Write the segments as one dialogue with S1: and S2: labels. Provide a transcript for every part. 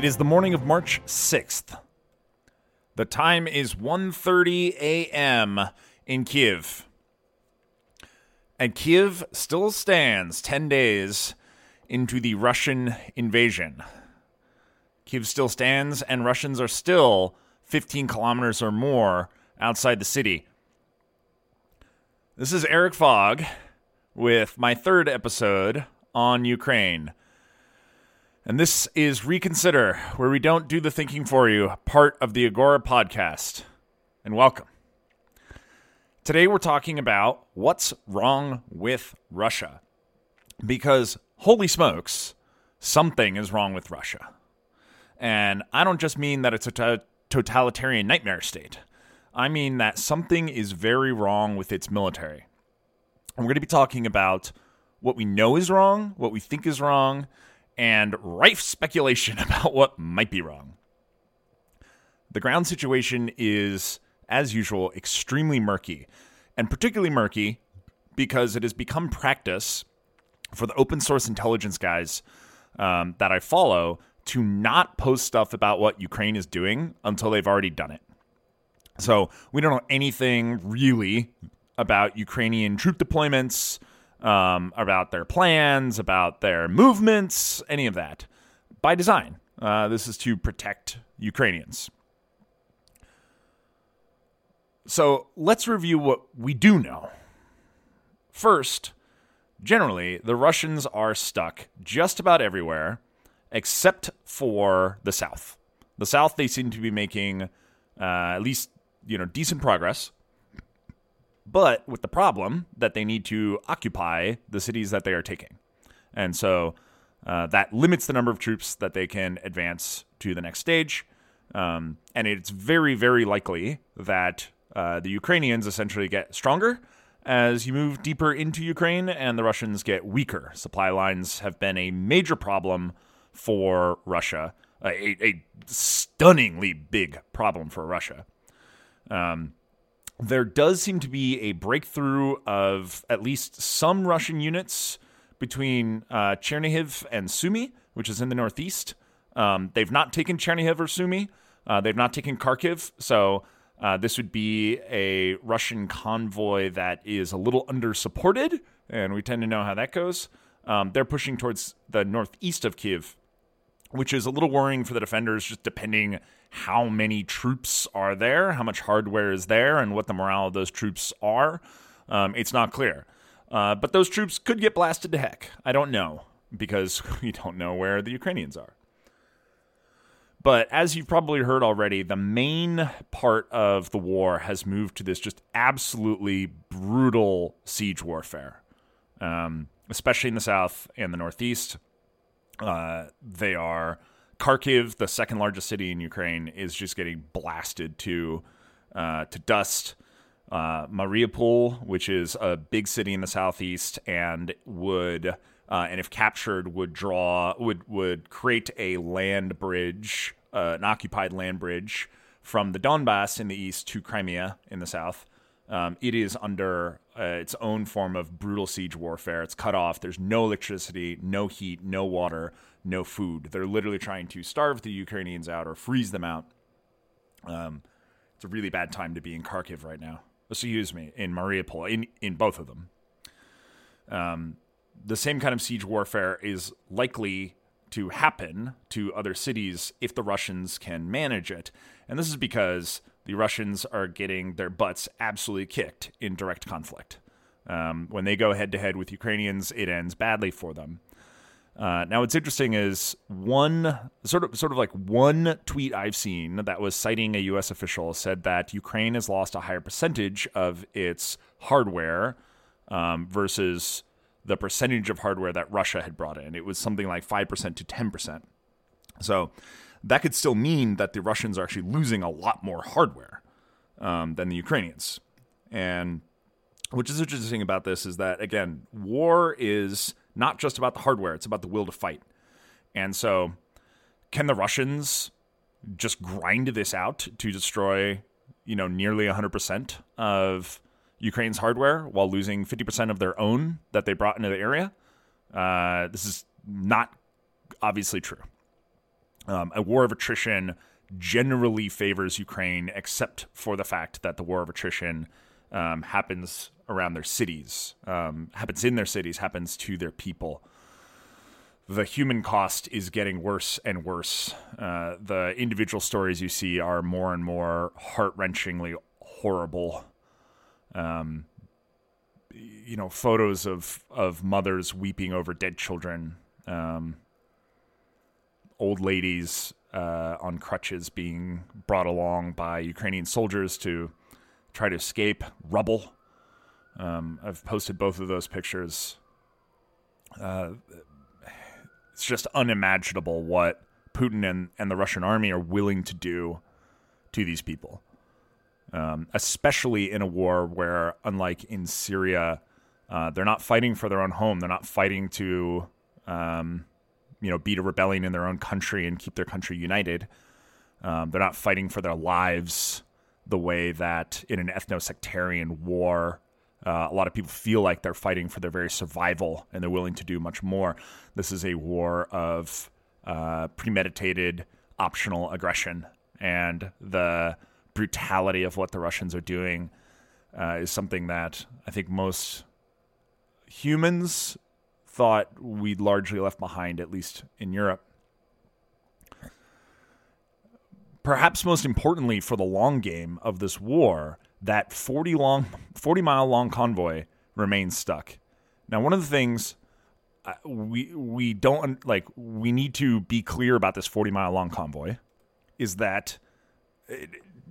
S1: It is the morning of March 6th. The time is 1:30 a.m. in Kiev. And Kiev still stands 10 days into the Russian invasion. Kiev still stands and Russians are still 15 kilometers or more outside the city. This is Eric Fogg with my third episode on Ukraine. And this is Reconsider, where we don't do the thinking for you, part of the Agora podcast. And welcome. Today we're talking about what's wrong with Russia. Because, holy smokes, something is wrong with Russia. And I don't just mean that it's a totalitarian nightmare state, I mean that something is very wrong with its military. And we're going to be talking about what we know is wrong, what we think is wrong, and rife speculation about what might be wrong. The ground situation is, as usual, extremely murky, and particularly murky because it has become practice for the open source intelligence guys um, that I follow to not post stuff about what Ukraine is doing until they've already done it. So we don't know anything really about Ukrainian troop deployments, um, about their plans, about their movements, any of that by design. Uh, this is to protect Ukrainians. So let's review what we do know. First, generally, the Russians are stuck just about everywhere except for the South. The South, they seem to be making uh, at least you know decent progress but with the problem that they need to occupy the cities that they are taking. And so uh, that limits the number of troops that they can advance to the next stage. Um, and it's very, very likely that uh, the Ukrainians essentially get stronger as you move deeper into Ukraine and the Russians get weaker. Supply lines have been a major problem for Russia, a, a stunningly big problem for Russia. Um, there does seem to be a breakthrough of at least some Russian units between uh, Chernihiv and Sumy, which is in the northeast. Um, they've not taken Chernihiv or Sumy. Uh, they've not taken Kharkiv. So uh, this would be a Russian convoy that is a little under supported, and we tend to know how that goes. Um, they're pushing towards the northeast of Kiev, which is a little worrying for the defenders, just depending how many troops are there, how much hardware is there, and what the morale of those troops are. Um, it's not clear. Uh, but those troops could get blasted to heck. I don't know because we don't know where the Ukrainians are. But as you've probably heard already, the main part of the war has moved to this just absolutely brutal siege warfare, um, especially in the south and the northeast. Uh, they are Kharkiv, the second largest city in Ukraine, is just getting blasted to uh, to dust. uh, Mariupol, which is a big city in the southeast, and would uh, and if captured would draw would would create a land bridge, uh, an occupied land bridge from the Donbass in the east to Crimea in the south. Um, it is under uh, its own form of brutal siege warfare. It's cut off. There's no electricity, no heat, no water, no food. They're literally trying to starve the Ukrainians out or freeze them out. Um, it's a really bad time to be in Kharkiv right now excuse me, in Mariupol, in, in both of them. Um, the same kind of siege warfare is likely to happen to other cities if the Russians can manage it. And this is because the Russians are getting their butts absolutely kicked in direct conflict. Um, when they go head to head with Ukrainians, it ends badly for them. Uh, now, what's interesting is one sort of sort of like one tweet I've seen that was citing a U.S. official said that Ukraine has lost a higher percentage of its hardware um, versus the percentage of hardware that Russia had brought in. It was something like five percent to ten percent. So that could still mean that the Russians are actually losing a lot more hardware um, than the Ukrainians. And which is interesting about this is that again, war is not just about the hardware, it's about the will to fight. And so, can the Russians just grind this out to destroy, you know, nearly 100% of Ukraine's hardware while losing 50% of their own that they brought into the area? Uh, this is not obviously true. Um, a war of attrition generally favors Ukraine, except for the fact that the war of attrition um, happens around their cities, um, happens in their cities, happens to their people. The human cost is getting worse and worse. Uh, the individual stories you see are more and more heart wrenchingly horrible. Um, you know, photos of of mothers weeping over dead children, um, old ladies uh, on crutches being brought along by Ukrainian soldiers to try to escape rubble. Um, I've posted both of those pictures. Uh, it's just unimaginable what Putin and, and the Russian army are willing to do to these people, um, especially in a war where, unlike in Syria, uh, they're not fighting for their own home. They're not fighting to, um, you know, beat a rebellion in their own country and keep their country united. Um, they're not fighting for their lives the way that in an ethno sectarian war, uh, a lot of people feel like they're fighting for their very survival and they're willing to do much more. This is a war of uh, premeditated, optional aggression. And the brutality of what the Russians are doing uh, is something that I think most humans thought we'd largely left behind, at least in Europe. Perhaps most importantly for the long game of this war, that 40 long 40 mile long convoy remains stuck. Now, one of the things uh, we we don't like we need to be clear about this 40 mile long convoy is that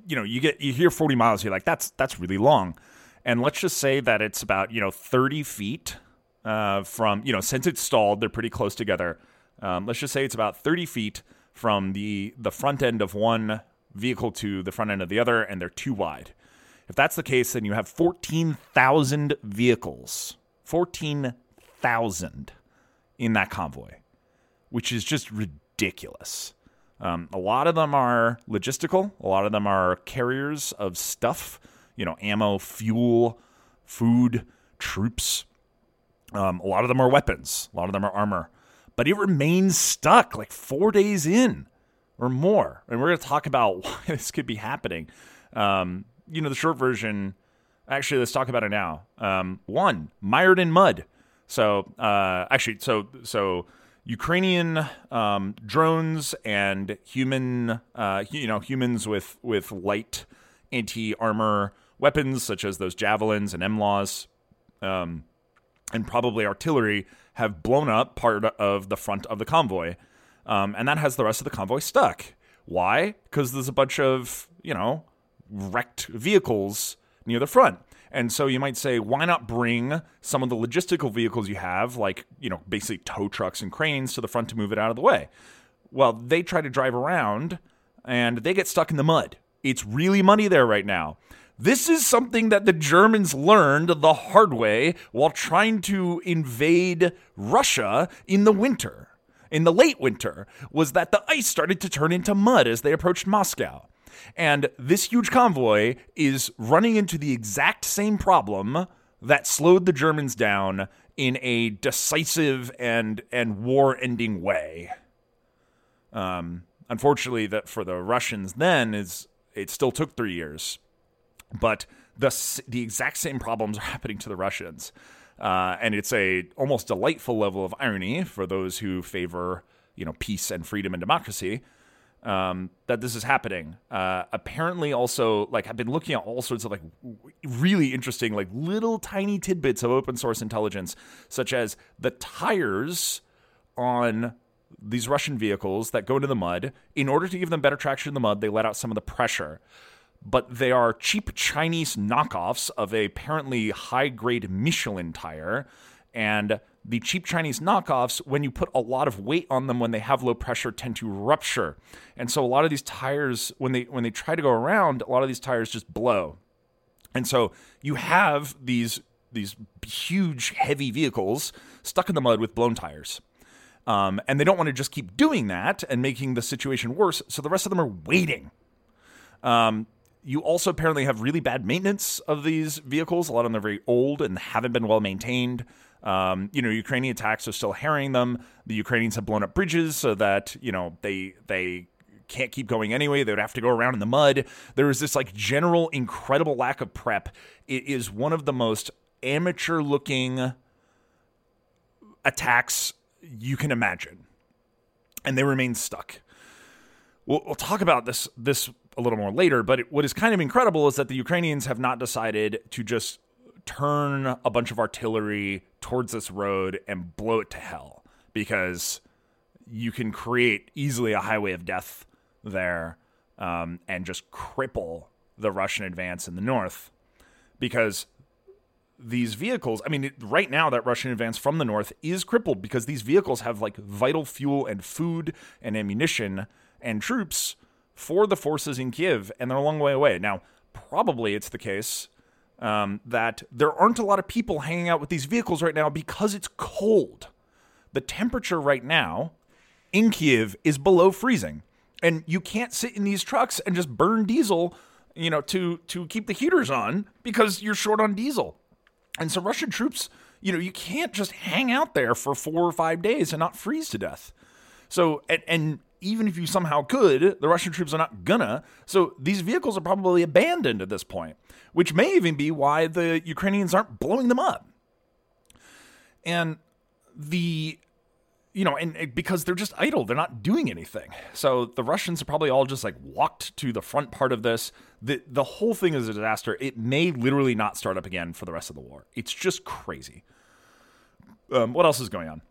S1: you know, you get you hear 40 miles you're like that's that's really long. And let's just say that it's about, you know, 30 feet uh, from, you know, since it's stalled, they're pretty close together. Um, let's just say it's about 30 feet from the the front end of one vehicle to the front end of the other, and they're too wide. If that's the case, then you have 14,000 vehicles, 14,000 in that convoy, which is just ridiculous. Um, a lot of them are logistical, a lot of them are carriers of stuff, you know, ammo, fuel, food, troops. Um, a lot of them are weapons, a lot of them are armor but it remains stuck like four days in or more. And we're going to talk about why this could be happening. Um, you know, the short version, actually, let's talk about it now. Um, one, mired in mud. So, uh, actually, so, so, Ukrainian um, drones and human, uh, you know, humans with with light anti armor weapons such as those javelins and NLAWs, um, and probably artillery have blown up part of the front of the convoy. Um, and that has the rest of the convoy stuck. Why? Because there's a bunch of, you know, wrecked vehicles near the front. And so you might say, why not bring some of the logistical vehicles you have, like, you know, basically tow trucks and cranes to the front to move it out of the way? Well, they try to drive around and they get stuck in the mud. It's really muddy there right now. This is something that the Germans learned the hard way while trying to invade Russia in the winter. In the late winter, was that the ice started to turn into mud as they approached Moscow. And this huge convoy is running into the exact same problem that slowed the Germans down in a decisive and and war-ending way. Um, unfortunately, that for the Russians then is it still took three years, but the the exact same problems are happening to the Russians, uh, and it's a almost delightful level of irony for those who favor you know peace and freedom and democracy um, that this is happening. Uh, apparently, also like I've been looking at all sorts of like really interesting, like little tiny tidbits of open source intelligence, such as the tires on these Russian vehicles that go into the mud. In order to give them better traction in the mud, they let out some of the pressure. But they are cheap Chinese knockoffs of a apparently high grade Michelin tire. And the cheap Chinese knockoffs, when you put a lot of weight on them when they have low pressure, tend to rupture. And so a lot of these tires, when they when they try to go around, a lot of these tires just blow. And so you have these these huge heavy vehicles stuck in the mud with blown tires. Um, and they don't want to just keep doing that and making the situation worse. So the rest of them are waiting. Um, you also apparently have really bad maintenance of these vehicles. A lot of them are very old and haven't been well maintained. Um, you know, Ukrainian attacks are still harrying them. The Ukrainians have blown up bridges so that you know they they can't keep going anyway. They would have to go around in the mud. There is this like general incredible lack of prep. It is one of the most amateur looking attacks you can imagine, and they remain stuck. We'll, we'll talk about this this a little more later. But it, what is kind of incredible is that the Ukrainians have not decided to just turn a bunch of artillery towards this road and blow it to hell because you can create easily a highway of death there um, and just cripple the Russian advance in the north because these vehicles i mean right now that russian advance from the north is crippled because these vehicles have like vital fuel and food and ammunition and troops for the forces in kiev and they're a long way away now probably it's the case um, that there aren't a lot of people hanging out with these vehicles right now because it's cold. The temperature right now in Kiev is below freezing, and you can't sit in these trucks and just burn diesel, you know, to to keep the heaters on because you're short on diesel. And so Russian troops, you know, you can't just hang out there for four or five days and not freeze to death. So and, and even if you somehow could, the Russian troops are not gonna. So these vehicles are probably abandoned at this point, which may even be why the Ukrainians aren't blowing them up. And the you know, and because they're just idle, they're not doing anything. So the Russians are probably all just like walked to the front part of this. The the whole thing is a disaster. It may literally not start up again for the rest of the war. It's just crazy. Um, what else is going on?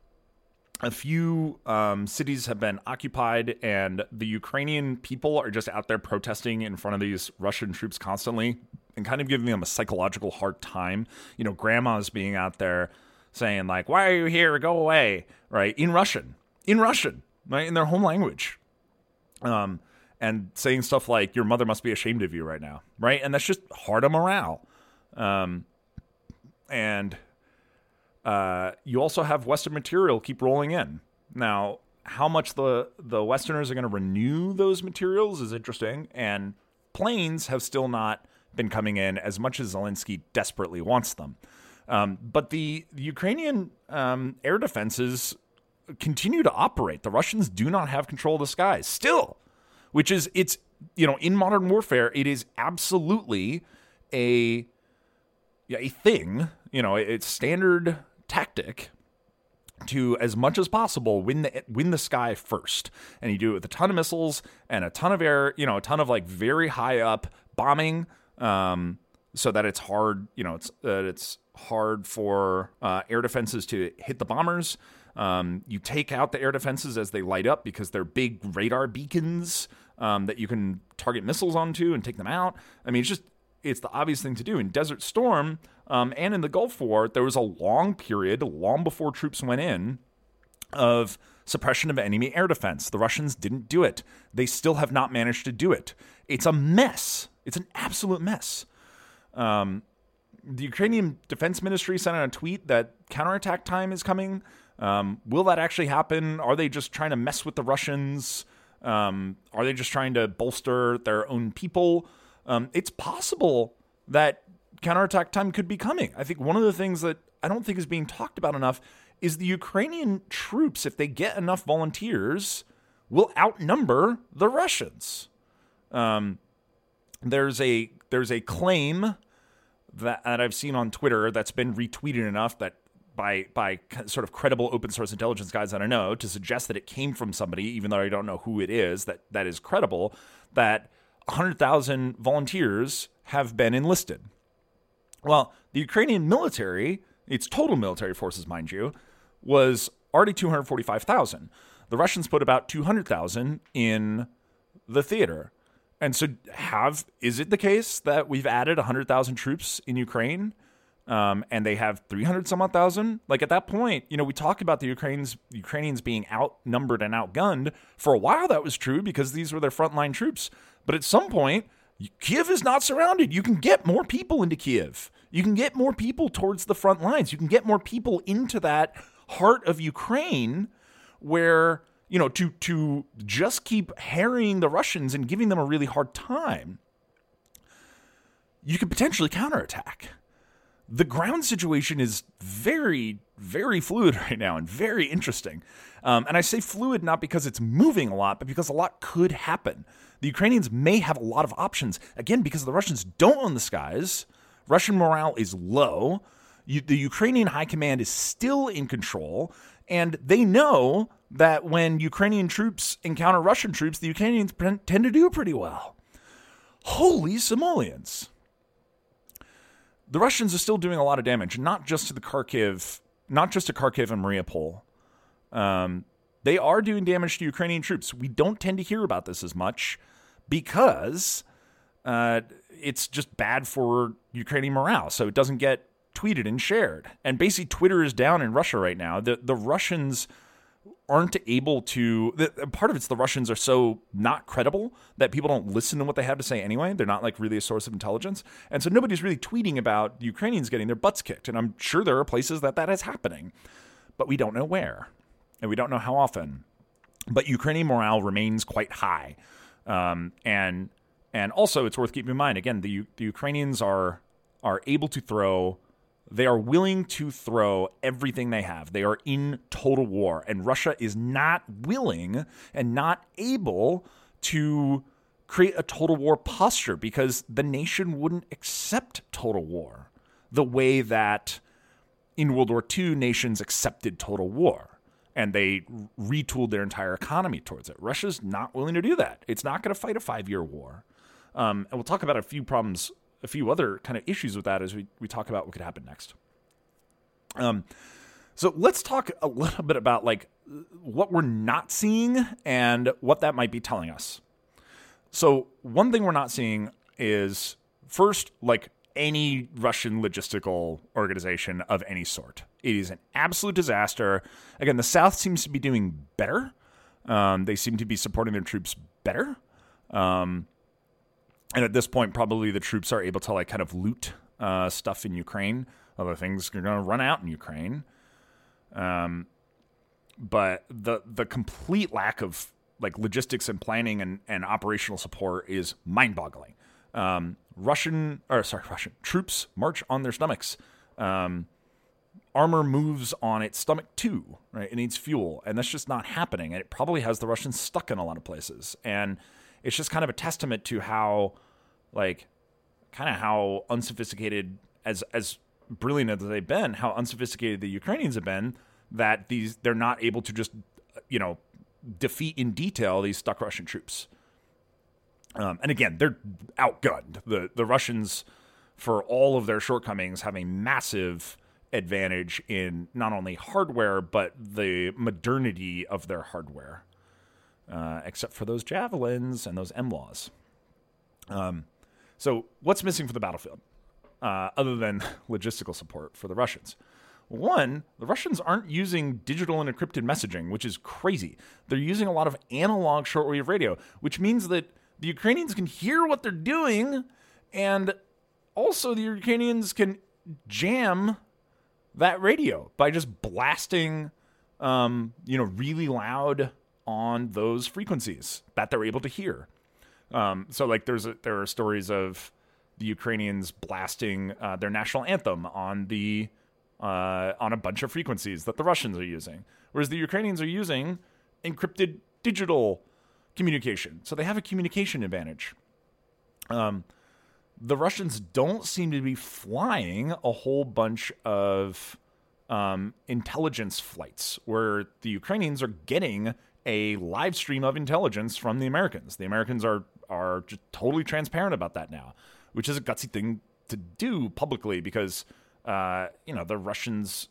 S1: A few um, cities have been occupied, and the Ukrainian people are just out there protesting in front of these Russian troops constantly and kind of giving them a psychological hard time. You know, grandmas being out there saying, like, why are you here? Go away, right? In Russian, in Russian, right? In their home language. Um, and saying stuff like, your mother must be ashamed of you right now, right? And that's just hard on morale. Um, and uh, you also have Western material keep rolling in. Now, how much the the Westerners are going to renew those materials is interesting, and planes have still not been coming in as much as Zelensky desperately wants them. Um, but the, the Ukrainian um, air defenses continue to operate. The Russians do not have control of the skies still, which is it's you know in modern warfare it is absolutely a a thing. You know, it's standard tactic to as much as possible win the win the sky first. And you do it with a ton of missiles and a ton of air you know a ton of like very high up bombing um, so that it's hard you know it's that it's hard for uh, air defenses to hit the bombers. Um, you take out the air defenses as they light up because they're big radar beacons um, that you can target missiles onto and take them out. I mean it's just it's the obvious thing to do in desert storm um, and in the Gulf War, there was a long period, long before troops went in, of suppression of enemy air defense. The Russians didn't do it. They still have not managed to do it. It's a mess. It's an absolute mess. Um, the Ukrainian Defense Ministry sent out a tweet that counterattack time is coming. Um, will that actually happen? Are they just trying to mess with the Russians? Um, are they just trying to bolster their own people? Um, it's possible that counterattack time could be coming. I think one of the things that I don't think is being talked about enough is the Ukrainian troops, if they get enough volunteers, will outnumber the Russians. Um, there's a there's a claim that, that I've seen on Twitter that's been retweeted enough that by by sort of credible open source intelligence guys that I know to suggest that it came from somebody, even though I don't know who it is, that that is credible. That 100,000 volunteers have been enlisted. Well, the Ukrainian military, its total military forces, mind you, was already 245,000. The Russians put about 200,000 in the theater. And so, have is it the case that we've added 100,000 troops in Ukraine, um, and they have 300 some odd thousand? Like at that point, you know, we talk about the Ukrainians Ukrainians being outnumbered and outgunned. For a while, that was true because these were their frontline troops. But at some point, Kiev is not surrounded. You can get more people into Kiev. You can get more people towards the front lines. You can get more people into that heart of Ukraine where you know, to to just keep harrying the Russians and giving them a really hard time, you could potentially counterattack. The ground situation is very, very fluid right now and very interesting. Um, and I say fluid not because it's moving a lot, but because a lot could happen. The Ukrainians may have a lot of options, again, because the Russians don't own the skies. Russian morale is low. You, the Ukrainian high command is still in control, and they know that when Ukrainian troops encounter Russian troops, the Ukrainians tend to do pretty well. Holy simoleons. The Russians are still doing a lot of damage, not just to the Kharkiv, not just to Kharkiv and Mariupol. Um, they are doing damage to Ukrainian troops. We don't tend to hear about this as much because uh, it's just bad for Ukrainian morale. So it doesn't get tweeted and shared. And basically, Twitter is down in Russia right now. The the Russians aren't able to the, part of it's the Russians are so not credible that people don't listen to what they have to say anyway. They're not like really a source of intelligence. And so nobody's really tweeting about Ukrainians getting their butts kicked. And I'm sure there are places that that is happening, but we don't know where and we don't know how often. But Ukrainian morale remains quite high. Um, and and also it's worth keeping in mind again the the Ukrainians are are able to throw they are willing to throw everything they have. They are in total war. And Russia is not willing and not able to create a total war posture because the nation wouldn't accept total war the way that in World War II nations accepted total war and they retooled their entire economy towards it. Russia's not willing to do that. It's not going to fight a five year war. Um, and we'll talk about a few problems a few other kind of issues with that as we, we talk about what could happen next. Um, so let's talk a little bit about like what we're not seeing and what that might be telling us. So one thing we're not seeing is first like any Russian logistical organization of any sort. It is an absolute disaster. Again, the South seems to be doing better. Um, they seem to be supporting their troops better. Um, and at this point, probably the troops are able to like kind of loot uh, stuff in Ukraine. Other things are going to run out in Ukraine. Um, but the the complete lack of like logistics and planning and, and operational support is mind boggling. Um, Russian or sorry, Russian troops march on their stomachs. Um, armor moves on its stomach too, right? It needs fuel, and that's just not happening. And it probably has the Russians stuck in a lot of places. And it's just kind of a testament to how like kind of how unsophisticated as as brilliant as they've been, how unsophisticated the Ukrainians have been that these they're not able to just you know defeat in detail these stuck Russian troops. Um, and again, they're outgunned. The the Russians, for all of their shortcomings, have a massive advantage in not only hardware but the modernity of their hardware uh, except for those javelins and those NLAWs. Um, so, what's missing for the battlefield uh, other than logistical support for the Russians? One, the Russians aren't using digital and encrypted messaging, which is crazy. They're using a lot of analog shortwave radio, which means that the Ukrainians can hear what they're doing and also, the Ukrainians can jam that radio by just blasting, um, you know, really loud on those frequencies that they're able to hear. Um, so, like, there's a, there are stories of the Ukrainians blasting uh, their national anthem on the uh, on a bunch of frequencies that the Russians are using, whereas the Ukrainians are using encrypted digital communication. So they have a communication advantage. Um, the Russians don't seem to be flying a whole bunch of um, intelligence flights where the Ukrainians are getting a live stream of intelligence from the Americans. The Americans are are just totally transparent about that now, which is a gutsy thing to do publicly because uh, you know the Russians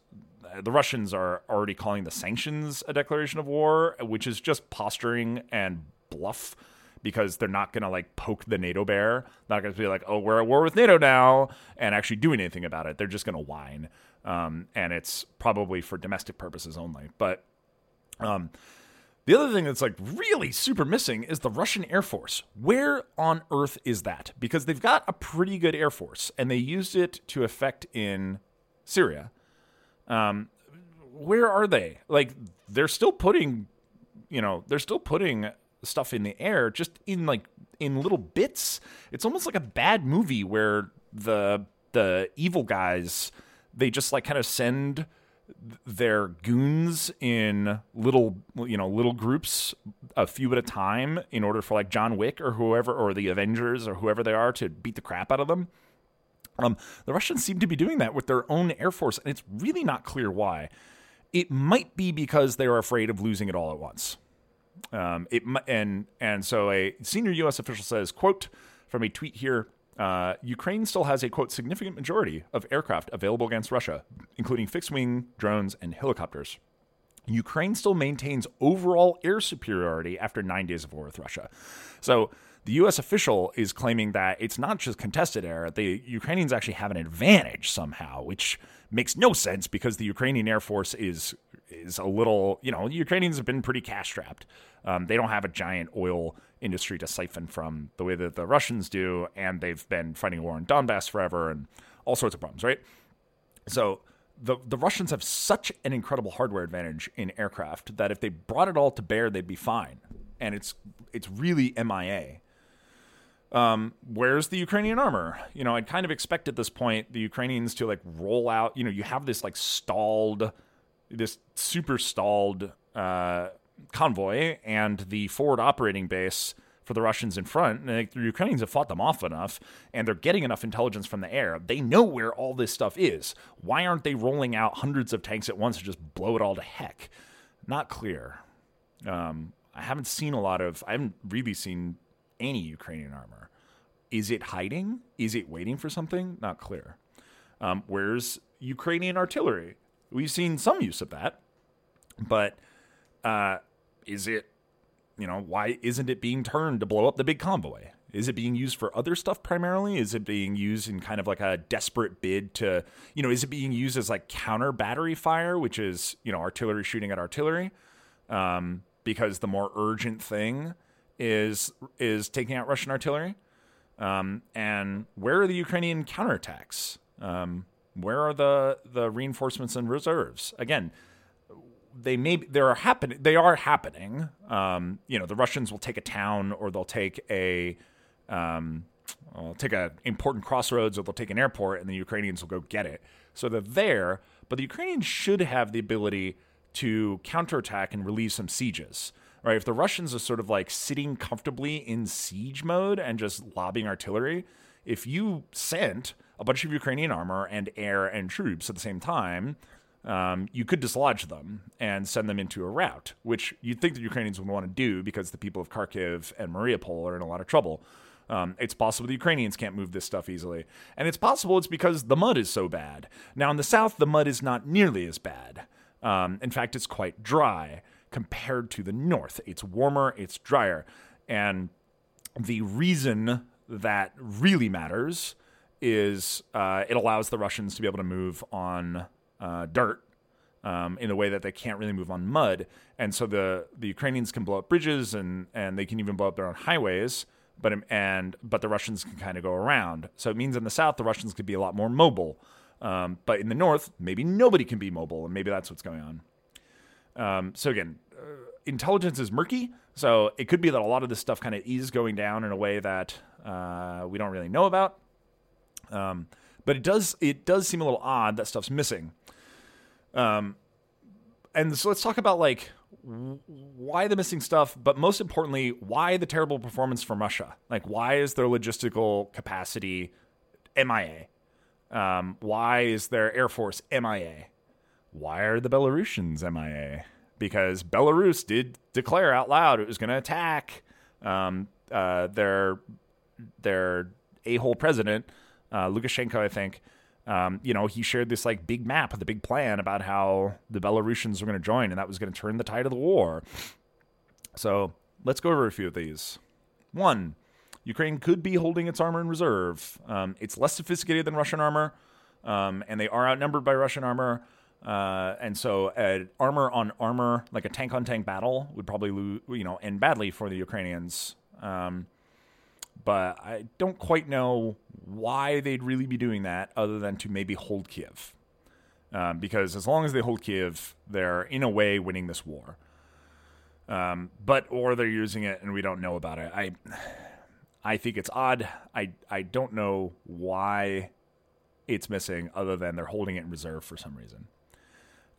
S1: the Russians are already calling the sanctions a declaration of war, which is just posturing and bluff because they're not going to like poke the NATO bear. Not going to be like, oh, we're at war with NATO now and actually doing anything about it. They're just going to whine. Um, and it's probably for domestic purposes only. But um, the other thing that's like really super missing is the Russian Air Force. Where on earth is that? Because they've got a pretty good Air Force and they used it to effect in Syria. Um, where are they? Like they're still putting, you know, they're still putting stuff in the air, just in like in little bits. It's almost like a bad movie where the the evil guys they just like kind of send their goons in little you know little groups a few at a time in order for like John Wick or whoever or the Avengers or whoever they are to beat the crap out of them. Um, the Russians seem to be doing that with their own air force, and it's really not clear why. It might be because they're afraid of losing it all at once. Um, it and and so a senior U.S. official says, "quote from a tweet here." Uh, Ukraine still has a quote significant majority of aircraft available against Russia, including fixed wing drones and helicopters. Ukraine still maintains overall air superiority after nine days of war with Russia. So the U.S. official is claiming that it's not just contested air; the Ukrainians actually have an advantage somehow, which makes no sense because the Ukrainian Air Force is is a little, you know, Ukrainians have been pretty cash strapped. Um, they don't have a giant oil industry to siphon from the way that the Russians do, and they've been fighting war in Donbass forever and all sorts of problems, right? So the the Russians have such an incredible hardware advantage in aircraft that if they brought it all to bear, they'd be fine. And it's it's really MIA. Um, where's the Ukrainian armor? You know, I'd kind of expect at this point the Ukrainians to like roll out. You know, you have this like stalled this super stalled uh, convoy and the forward operating base for the Russians in front. And the Ukrainians have fought them off enough, and they're getting enough intelligence from the air. They know where all this stuff is. Why aren't they rolling out hundreds of tanks at once to just blow it all to heck? Not clear. Um, I haven't seen a lot of. I haven't really seen any Ukrainian armor. Is it hiding? Is it waiting for something? Not clear. Um, where's Ukrainian artillery? We've seen some use of that, but uh, is it, you know, why isn't it being turned to blow up the big convoy? Is it being used for other stuff primarily? Is it being used in kind of like a desperate bid to, you know, is it being used as like counter battery fire, which is, you know, artillery shooting at artillery? Um, because the more urgent thing is is taking out Russian artillery. Um, and where are the Ukrainian counterattacks? Um, where are the the reinforcements and reserves? Again, they may they are happening. They are happening. Um, you know, the Russians will take a town, or they'll take a um, take a important crossroads, or they'll take an airport, and the Ukrainians will go get it. So they're there, but the Ukrainians should have the ability to counterattack and relieve some sieges. Right? If the Russians are sort of like sitting comfortably in siege mode and just lobbing artillery, if you sent a bunch of Ukrainian armor and air and troops at the same time, um, you could dislodge them and send them into a rout, which you'd think the Ukrainians would want to do because the people of Kharkiv and Mariupol are in a lot of trouble. Um, it's possible the Ukrainians can't move this stuff easily. And it's possible it's because the mud is so bad. Now, in the south, the mud is not nearly as bad. Um, in fact, it's quite dry compared to the north. It's warmer, it's drier. And the reason that really matters is uh, it allows the Russians to be able to move on uh, dirt um, in a way that they can't really move on mud, and so the the Ukrainians can blow up bridges and and they can even blow up their own highways but and but the Russians can kind of go around. So it means in the south the Russians could be a lot more mobile, um, but in the north maybe nobody can be mobile, and maybe that's what's going on. Um, so again, uh, intelligence is murky, so it could be that a lot of this stuff kind of is going down in a way that uh, we don't really know about. Um, but it does it does seem a little odd that stuff's missing. Um, and so let's talk about like why the missing stuff, but most importantly, why the terrible performance from Russia? Like, why is their logistical capacity MIA? Um, why is their air force MIA? Why are the Belarusians MIA? Because Belarus did declare out loud it was going to attack um, uh, their their a hole president, uh, Lukashenko, I think um, you know, he shared this like big map, the big plan about how the Belarusians were going to join, and that was going to turn the tide of the war. So let's go over a few of these. One, Ukraine could be holding its armor in reserve. Um, it's less sophisticated than Russian armor, um, and they are outnumbered by Russian armor. Uh, and so, an armor on armor, like a tank on tank battle, would probably lose, you know end badly for the Ukrainians. Um, but I don't quite know why they'd really be doing that other than to maybe hold Kiev. Um, because as long as they hold Kiev, they're in a way winning this war. Um, but or they're using it and we don't know about it. I I think it's odd. I I don't know why it's missing other than they're holding it in reserve for some reason.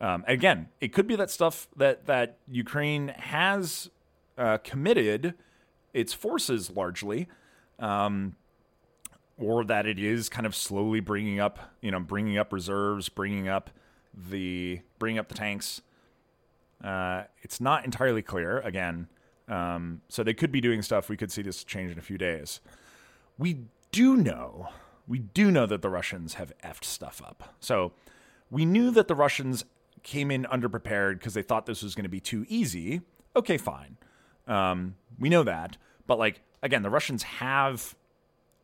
S1: Um, again, it could be that stuff that that Ukraine has uh, committed its forces largely um, or that it is kind of slowly bringing up, you know, bringing up reserves, bringing up the bringing up the tanks. Uh, it's not entirely clear again. Um, so they could be doing stuff. We could see this change in a few days. We do know, we do know that the Russians have effed stuff up. So we knew that the Russians came in underprepared because they thought this was going to be too easy. Okay, fine. Um, we know that, but like again, the Russians have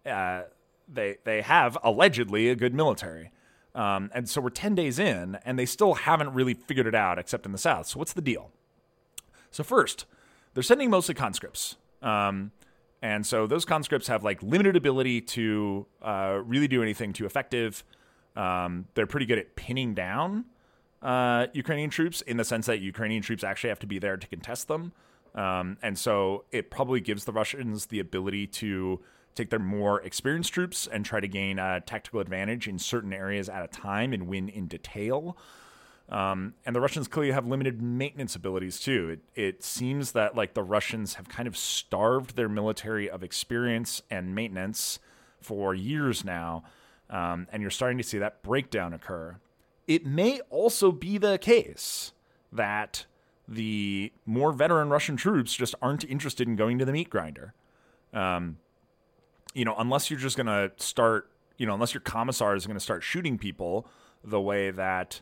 S1: uh, they they have allegedly a good military. Um, and so we're 10 days in, and they still haven't really figured it out, except in the South. So, what's the deal? So, first, they're sending mostly conscripts. Um, and so those conscripts have like limited ability to uh, really do anything too effective. Um, they're pretty good at pinning down uh, Ukrainian troops in the sense that Ukrainian troops actually have to be there to contest them. Um, and so it probably gives the Russians the ability to take their more experienced troops and try to gain a tactical advantage in certain areas at a time and win in detail. Um, and the Russians clearly have limited maintenance abilities too. It, it seems that like the Russians have kind of starved their military of experience and maintenance for years now, um, and you're starting to see that breakdown occur. It may also be the case that the more veteran Russian troops just aren't interested in going to the meat grinder. Um, you know, unless you're just going to start, you know, unless your commissar is going to start shooting people the way that,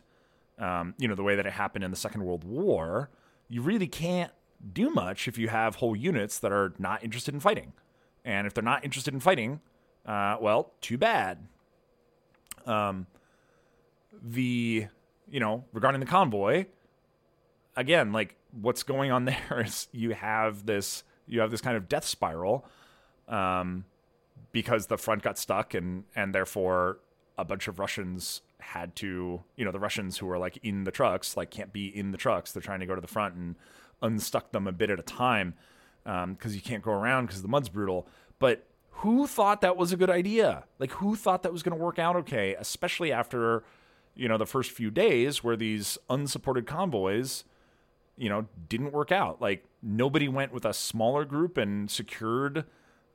S1: um, you know, the way that it happened in the Second World War, you really can't do much if you have whole units that are not interested in fighting. And if they're not interested in fighting, uh, well, too bad. Um, the, you know, regarding the convoy, again, like what's going on there is you have this you have this kind of death spiral um, because the front got stuck and and therefore a bunch of Russians had to you know the Russians who are like in the trucks like can't be in the trucks. They're trying to go to the front and unstuck them a bit at a time because um, you can't go around because the mud's brutal. But who thought that was a good idea? Like who thought that was going to work out okay especially after you know the first few days where these unsupported convoys you know, didn't work out. Like nobody went with a smaller group and secured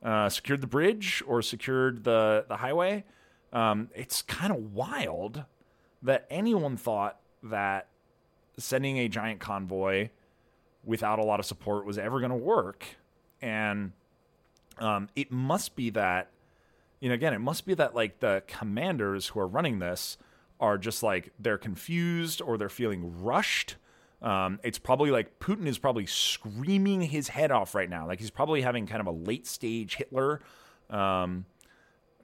S1: uh, secured the bridge or secured the the highway. Um, it's kind of wild that anyone thought that sending a giant convoy without a lot of support was ever going to work. And um, it must be that, you know, again, it must be that like the commanders who are running this are just like they're confused or they're feeling rushed um, it's probably like Putin is probably screaming his head off right now. Like he's probably having kind of a late stage Hitler um,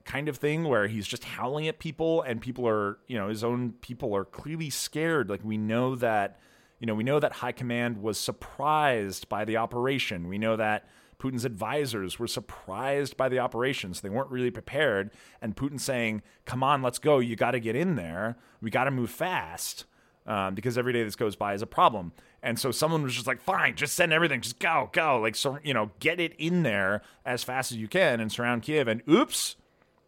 S1: kind of thing where he's just howling at people and people are, you know, his own people are clearly scared. Like we know that, you know, we know that high command was surprised by the operation. We know that Putin's advisors were surprised by the operations. They weren't really prepared. And Putin saying, come on, let's go. You got to get in there. We got to move fast um, because every day this goes by is a problem. And so someone was just like, fine, just send everything. Just go, go. Like, so, you know, get it in there as fast as you can and surround Kiev. And oops,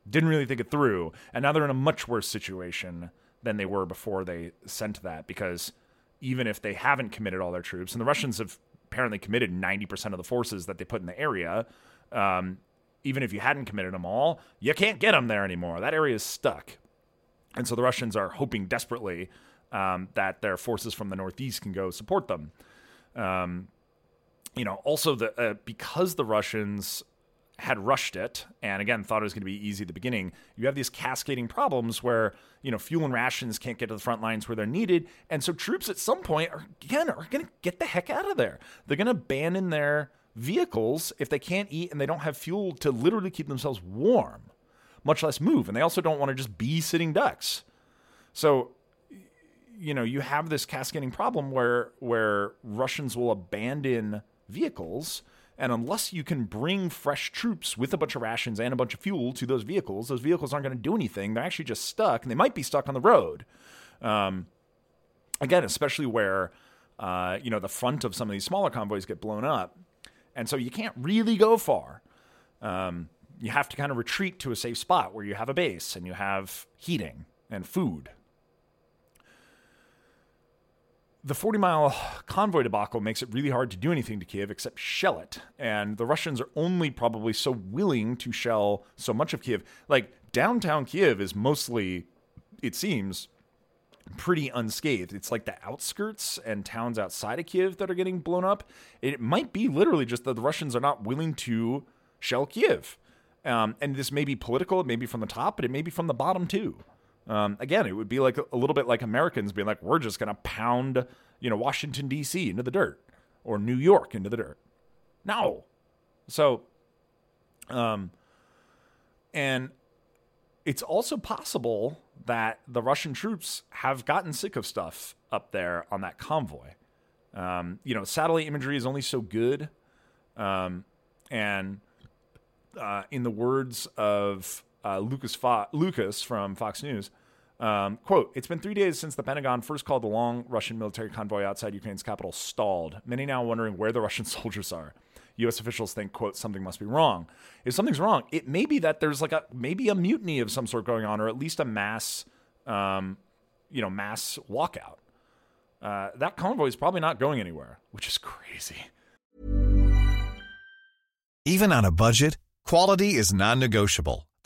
S1: didn't really think it through. And now they're in a much worse situation than they were before they sent that because even if they haven't committed all their troops, and the Russians have apparently committed 90% of the forces that they put in the area. Um, even if you hadn't committed them all, you can't get them there anymore. That area is stuck. And so the Russians are hoping desperately um, that their forces from the northeast can go support them. Um, you know, also the uh, because the Russians had rushed it and again thought it was going to be easy at the beginning you have these cascading problems where you know fuel and rations can't get to the front lines where they're needed and so troops at some point are again are going to get the heck out of there they're going to abandon their vehicles if they can't eat and they don't have fuel to literally keep themselves warm much less move and they also don't want to just be sitting ducks so you know you have this cascading problem where where russians will abandon vehicles and unless you can bring fresh troops with a bunch of rations and a bunch of fuel to those vehicles, those vehicles aren't going to do anything. They're actually just stuck, and they might be stuck on the road. Um, again, especially where uh, you know the front of some of these smaller convoys get blown up, and so you can't really go far. Um, you have to kind of retreat to a safe spot where you have a base and you have heating and food the 40 mile convoy debacle makes it really hard to do anything to Kiev except shell it. And the Russians are only probably so willing to shell so much of Kiev. Like downtown Kiev is mostly, it seems, pretty unscathed. It's like the outskirts and towns outside of Kiev that are getting blown up. It might be literally just that the Russians are not willing to shell Kiev. Um, and this may be political, it may be from the top, but it may be from the bottom too. Um, again, it would be like a little bit like Americans being like, we're just going to pound, you know, Washington, D.C. into the dirt or New York into the dirt. No. So, um, and it's also possible that the Russian troops have gotten sick of stuff up there on that convoy. Um, you know, satellite imagery is only so good. Um, and uh, in the words of uh, Lucas, Fo- Lucas from Fox News, um, quote, it's been three days since the Pentagon first called the long Russian military convoy outside Ukraine's capital stalled. Many now wondering where the Russian soldiers are. U.S. officials think, quote, something must be wrong. If something's wrong, it may be that there's like a maybe a mutiny of some sort going on, or at least a mass, um, you know, mass walkout. Uh, that convoy is probably not going anywhere, which is crazy.
S2: Even on a budget, quality is non-negotiable.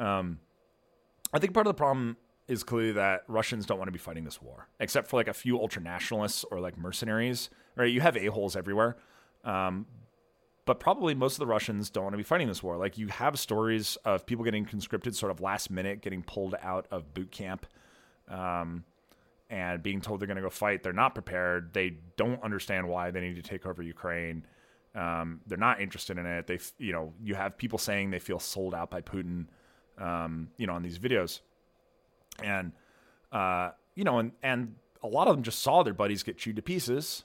S1: Um, I think part of the problem is clearly that Russians don't want to be fighting this war, except for like a few ultra nationalists or like mercenaries. Right? You have a holes everywhere, um, but probably most of the Russians don't want to be fighting this war. Like you have stories of people getting conscripted sort of last minute, getting pulled out of boot camp. Um, and being told they're going to go fight, they're not prepared. They don't understand why they need to take over Ukraine. Um, they're not interested in it. They, you know, you have people saying they feel sold out by Putin um, you know, on these videos. And, uh, you know, and, and a lot of them just saw their buddies get chewed to pieces.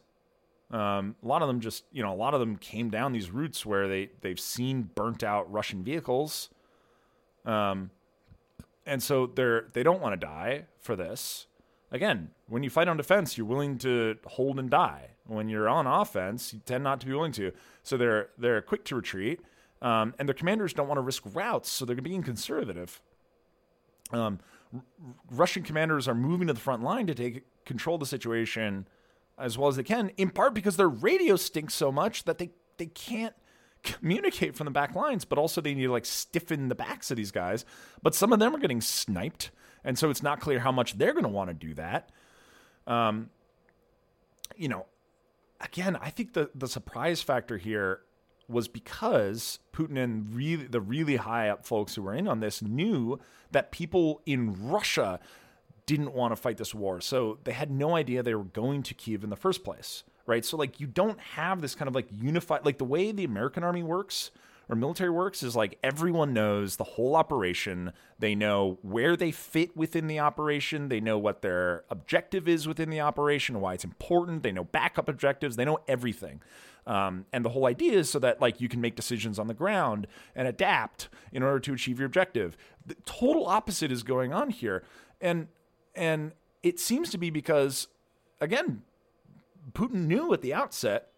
S1: Um, a lot of them just, you know, a lot of them came down these routes where they, they've seen burnt out Russian vehicles. Um, and so they're, they don't want to die for this. again, when you fight on defense, you're willing to hold and die. When you're on offense, you tend not to be willing to. So they're they're quick to retreat, um, and their commanders don't want to risk routes, so they're being conservative. Um, R- Russian commanders are moving to the front line to take control of the situation as well as they can, in part because their radio stinks so much that they they can't communicate from the back lines, but also they need to like stiffen the backs of these guys. But some of them are getting sniped, and so it's not clear how much they're going to want to do that. Um, you know, again, I think the the surprise factor here was because Putin and really the really high up folks who were in on this knew that people in Russia didn't want to fight this war. So they had no idea they were going to Kiev in the first place, right? So like you don't have this kind of like unified like the way the American army works or military works is like everyone knows the whole operation. They know where they fit within the operation. They know what their objective is within the operation, why it's important. They know backup objectives. They know everything. Um, and the whole idea is so that like you can make decisions on the ground and adapt in order to achieve your objective. The total opposite is going on here, and and it seems to be because again, Putin knew at the outset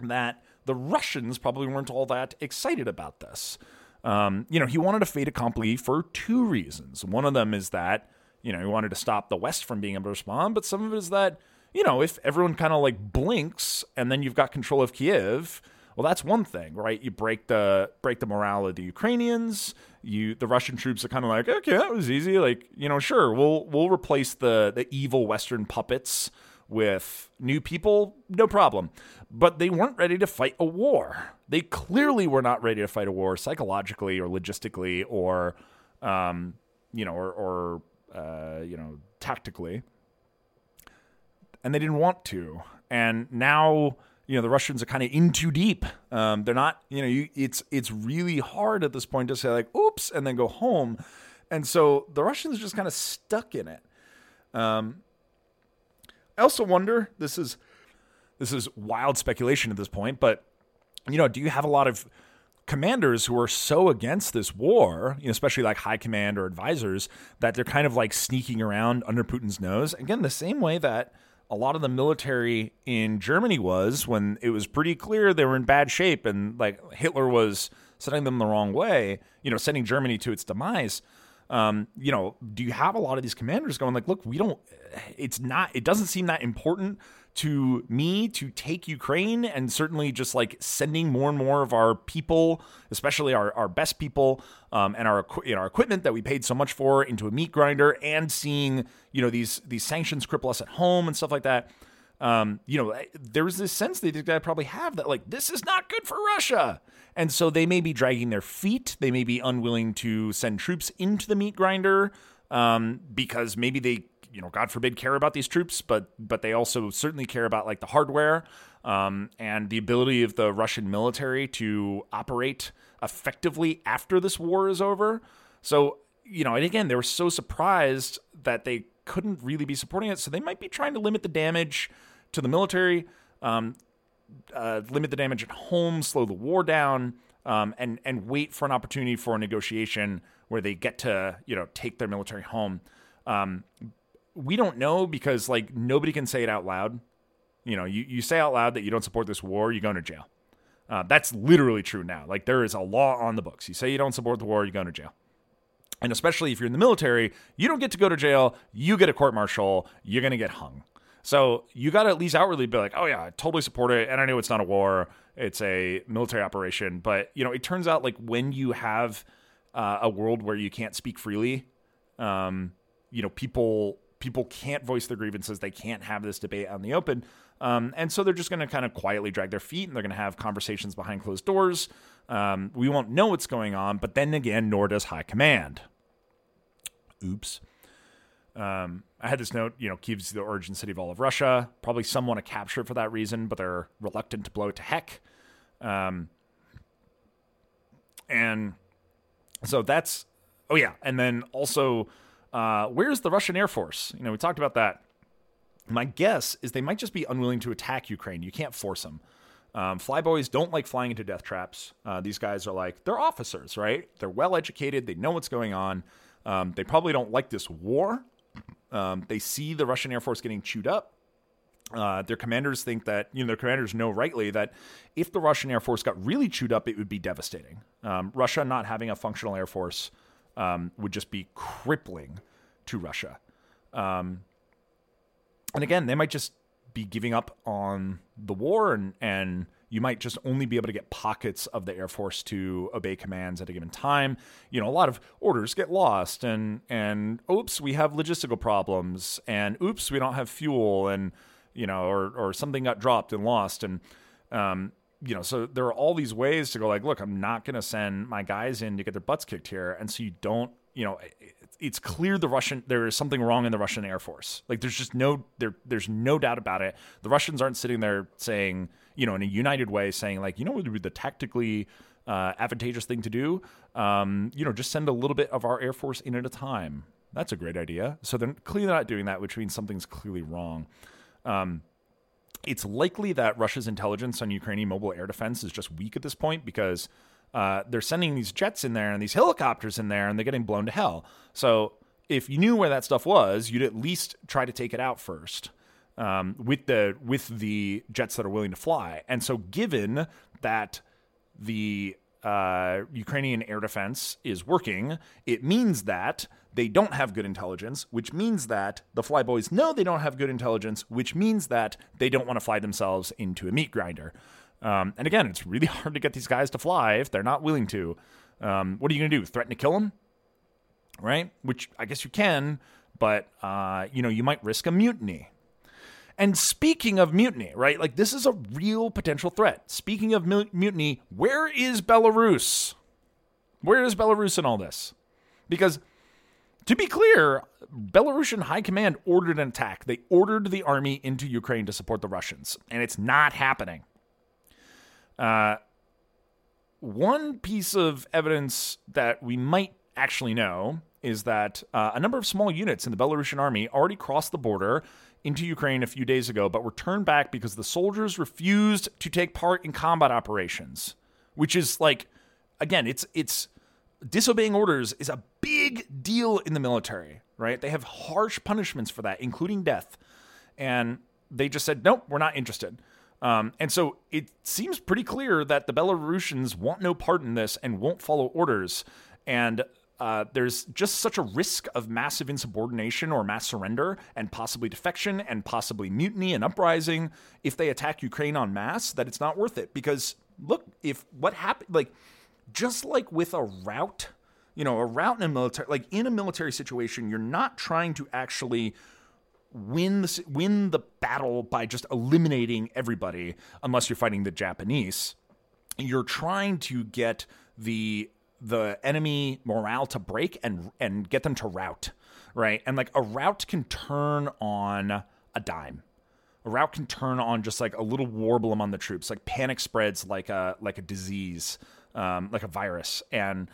S1: that the Russians probably weren't all that excited about this. Um, you know, he wanted a fait accompli for two reasons. One of them is that, you know, he wanted to stop the West from being able to respond, but some of it is that, you know, if everyone kind of like blinks and then you've got control of Kiev, well, that's one thing, right? You break the break the morale of the Ukrainians. You the Russian troops are kind of like, okay, that was easy. Like, you know, sure, we'll we'll replace the the evil Western puppets with new people, no problem. But they weren't ready to fight a war. They clearly were not ready to fight a war psychologically or logistically or, um, you know, or, or uh, you know, tactically. And they didn't want to. And now, you know, the Russians are kind of in too deep. Um, they're not, you know, you, it's it's really hard at this point to say like, oops, and then go home. And so the Russians are just kind of stuck in it. Um, I also wonder this is this is wild speculation at this point, but you know, do you have a lot of commanders who are so against this war, you know, especially like high command or advisors, that they're kind of like sneaking around under Putin's nose? Again, the same way that a lot of the military in Germany was when it was pretty clear they were in bad shape and like Hitler was sending them the wrong way, you know, sending Germany to its demise. Um, you know, do you have a lot of these commanders going like, look, we don't, it's not, it doesn't seem that important to me to take Ukraine and certainly just like sending more and more of our people, especially our, our best people um, and our you know, our equipment that we paid so much for into a meat grinder and seeing, you know, these, these sanctions cripple us at home and stuff like that. Um, you know, there was this sense they did probably have that like this is not good for Russia. And so they may be dragging their feet. They may be unwilling to send troops into the meat grinder um, because maybe they, you know, God forbid, care about these troops, but but they also certainly care about like the hardware um, and the ability of the Russian military to operate effectively after this war is over. So you know, and again, they were so surprised that they couldn't really be supporting it, so they might be trying to limit the damage to the military. Um, uh, limit the damage at home, slow the war down, um, and and wait for an opportunity for a negotiation where they get to you know take their military home. Um, we don't know because like nobody can say it out loud. You know, you, you say out loud that you don't support this war, you go to jail. Uh, that's literally true now. Like there is a law on the books. You say you don't support the war, you go to jail. And especially if you're in the military, you don't get to go to jail. You get a court martial. You're going to get hung. So you got to at least outwardly be like, oh yeah, I totally support it, and I know it's not a war; it's a military operation. But you know, it turns out like when you have uh, a world where you can't speak freely, um, you know, people people can't voice their grievances. They can't have this debate on the open, um, and so they're just going to kind of quietly drag their feet, and they're going to have conversations behind closed doors. Um, we won't know what's going on, but then again, nor does high command. Oops. Um, I had this note, you know, Kiev's the origin city of all of Russia. Probably some want to capture it for that reason, but they're reluctant to blow it to heck. Um, and so that's, oh yeah. And then also, uh, where's the Russian Air Force? You know, we talked about that. My guess is they might just be unwilling to attack Ukraine. You can't force them. Um, flyboys don't like flying into death traps. Uh, these guys are like, they're officers, right? They're well educated. They know what's going on. Um, they probably don't like this war Um, they see the Russian Air Force getting chewed up. Uh, their commanders think that, you know, their commanders know rightly that if the Russian Air Force got really chewed up, it would be devastating. Um, Russia not having a functional Air Force um, would just be crippling to Russia. Um, and again, they might just be giving up on the war and, and you might just only be able to get pockets of the air force to obey commands at a given time you know a lot of orders get lost and and oops we have logistical problems and oops we don't have fuel and you know or or something got dropped and lost and um you know so there are all these ways to go like look i'm not going to send my guys in to get their butts kicked here and so you don't you know it's clear the Russian there is something wrong in the Russian Air Force. Like there's just no there there's no doubt about it. The Russians aren't sitting there saying, you know, in a united way saying like, you know what would be the tactically uh, advantageous thing to do? Um, you know, just send a little bit of our Air Force in at a time. That's a great idea. So they're clearly not doing that, which means something's clearly wrong. Um, it's likely that Russia's intelligence on Ukrainian mobile air defense is just weak at this point because uh, they're sending these jets in there and these helicopters in there and they're getting blown to hell. So if you knew where that stuff was, you'd at least try to take it out first um, with the with the jets that are willing to fly. And so, given that the uh, Ukrainian air defense is working, it means that they don't have good intelligence, which means that the flyboys know they don't have good intelligence, which means that they don't want to fly themselves into a meat grinder. Um, and again, it's really hard to get these guys to fly if they're not willing to. Um, what are you going to do? Threaten to kill them? Right? Which I guess you can, but uh, you know you might risk a mutiny. And speaking of mutiny, right? Like this is a real potential threat. Speaking of mutiny, where is Belarus? Where is Belarus in all this? Because to be clear, Belarusian high command ordered an attack. They ordered the army into Ukraine to support the Russians, and it's not happening. Uh, one piece of evidence that we might actually know is that uh, a number of small units in the Belarusian army already crossed the border into Ukraine a few days ago, but were turned back because the soldiers refused to take part in combat operations, which is like, again, it's it's disobeying orders is a big deal in the military, right? They have harsh punishments for that, including death, and they just said, nope, we're not interested. Um, and so it seems pretty clear that the Belarusians want no part in this and won't follow orders. And uh, there's just such a risk of massive insubordination or mass surrender and possibly defection and possibly mutiny and uprising if they attack Ukraine en masse that it's not worth it. Because look, if what happened, like, just like with a rout, you know, a rout in a military, like in a military situation, you're not trying to actually win the win the battle by just eliminating everybody unless you're fighting the Japanese. You're trying to get the the enemy morale to break and and get them to rout, right? And like a rout can turn on a dime. A rout can turn on just like a little warble among the troops. Like panic spreads like a like a disease, um, like a virus, and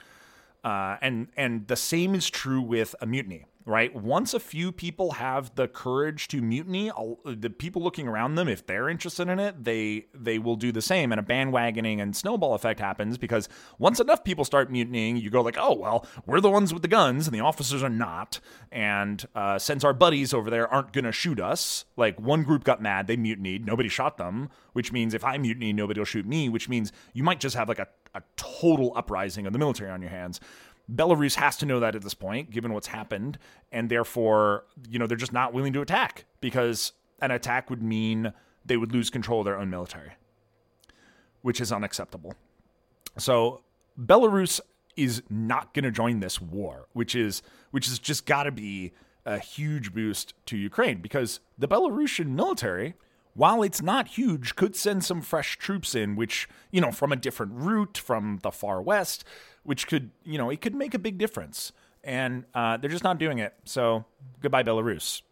S1: uh, and and the same is true with a mutiny right? Once a few people have the courage to mutiny, the people looking around them, if they're interested in it, they they will do the same. And a bandwagoning and snowball effect happens because once enough people start mutinying, you go like, oh well, we're the ones with the guns, and the officers are not. And uh, since our buddies over there aren't gonna shoot us, like one group got mad, they mutinied, nobody shot them, which means if I mutiny, nobody will shoot me, which means you might just have like a, a total uprising of the military on your hands. Belarus has to know that at this point, given what's happened, and therefore, you know, they're just not willing to attack because an attack would mean they would lose control of their own military, which is unacceptable. So Belarus is not going to join this war, which is which has just got to be a huge boost to Ukraine because the Belarusian military, while it's not huge, could send some fresh troops in, which you know from a different route from the far west, which could, you know, it could make a big difference. And uh, they're just not doing it. So goodbye, Belarus.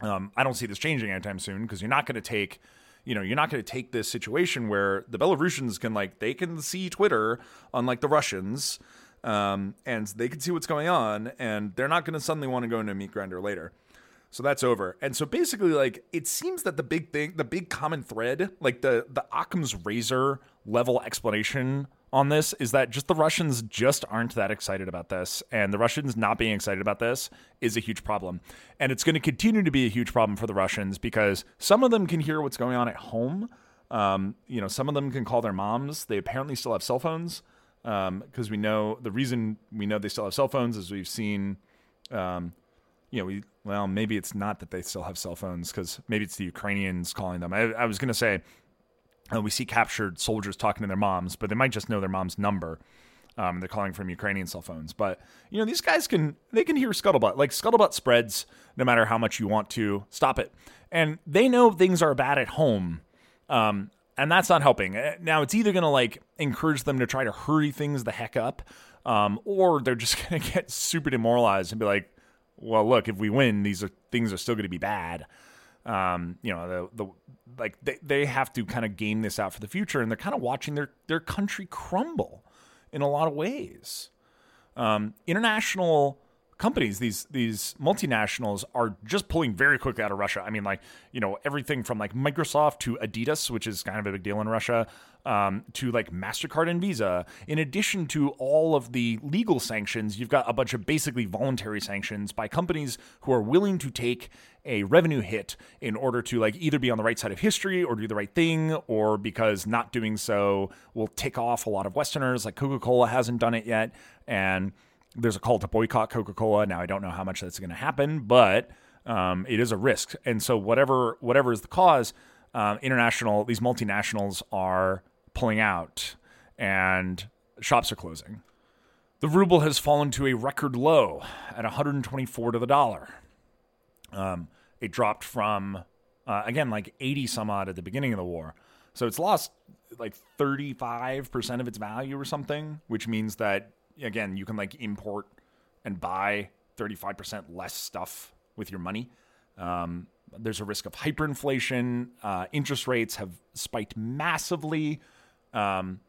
S1: Um, I don't see this changing anytime soon because you're not going to take, you know, you're not going to take this situation where the Belarusians can like they can see Twitter unlike the Russians, um, and they can see what's going on, and they're not going to suddenly want to go into a meat grinder later. So that's over. And so basically, like it seems that the big thing, the big common thread, like the the Occam's razor level explanation on this is that just the Russians just aren't that excited about this. And the Russians not being excited about this is a huge problem. And it's going to continue to be a huge problem for the Russians because some of them can hear what's going on at home. Um, you know, some of them can call their moms. They apparently still have cell phones because um, we know the reason we know they still have cell phones is we've seen, um, you know, we well maybe it's not that they still have cell phones because maybe it's the Ukrainians calling them. I, I was going to say uh, we see captured soldiers talking to their moms, but they might just know their mom's number. Um, they're calling from Ukrainian cell phones, but you know these guys can they can hear scuttlebutt. Like scuttlebutt spreads no matter how much you want to stop it, and they know things are bad at home, um, and that's not helping. Uh, now it's either going to like encourage them to try to hurry things the heck up, um, or they're just going to get super demoralized and be like, "Well, look, if we win, these are things are still going to be bad." Um, you know, the, the like they, they have to kind of game this out for the future, and they're kind of watching their their country crumble in a lot of ways. Um, international companies, these these multinationals, are just pulling very quickly out of Russia. I mean, like you know everything from like Microsoft to Adidas, which is kind of a big deal in Russia, um, to like Mastercard and Visa. In addition to all of the legal sanctions, you've got a bunch of basically voluntary sanctions by companies who are willing to take a revenue hit in order to like either be on the right side of history or do the right thing or because not doing so will tick off a lot of westerners like coca-cola hasn't done it yet and there's a call to boycott coca-cola. Now i don't know how much that's going to happen but um, it is a risk. And so whatever whatever is the cause um, international these multinationals are pulling out and shops are closing. The ruble has fallen to a record low at 124 to the dollar. Um, it dropped from uh, again like 80 some odd at the beginning of the war. So it's lost like 35% of its value or something, which means that again, you can like import and buy 35% less stuff with your money. Um, there's a risk of hyperinflation. Uh, interest rates have spiked massively. Um,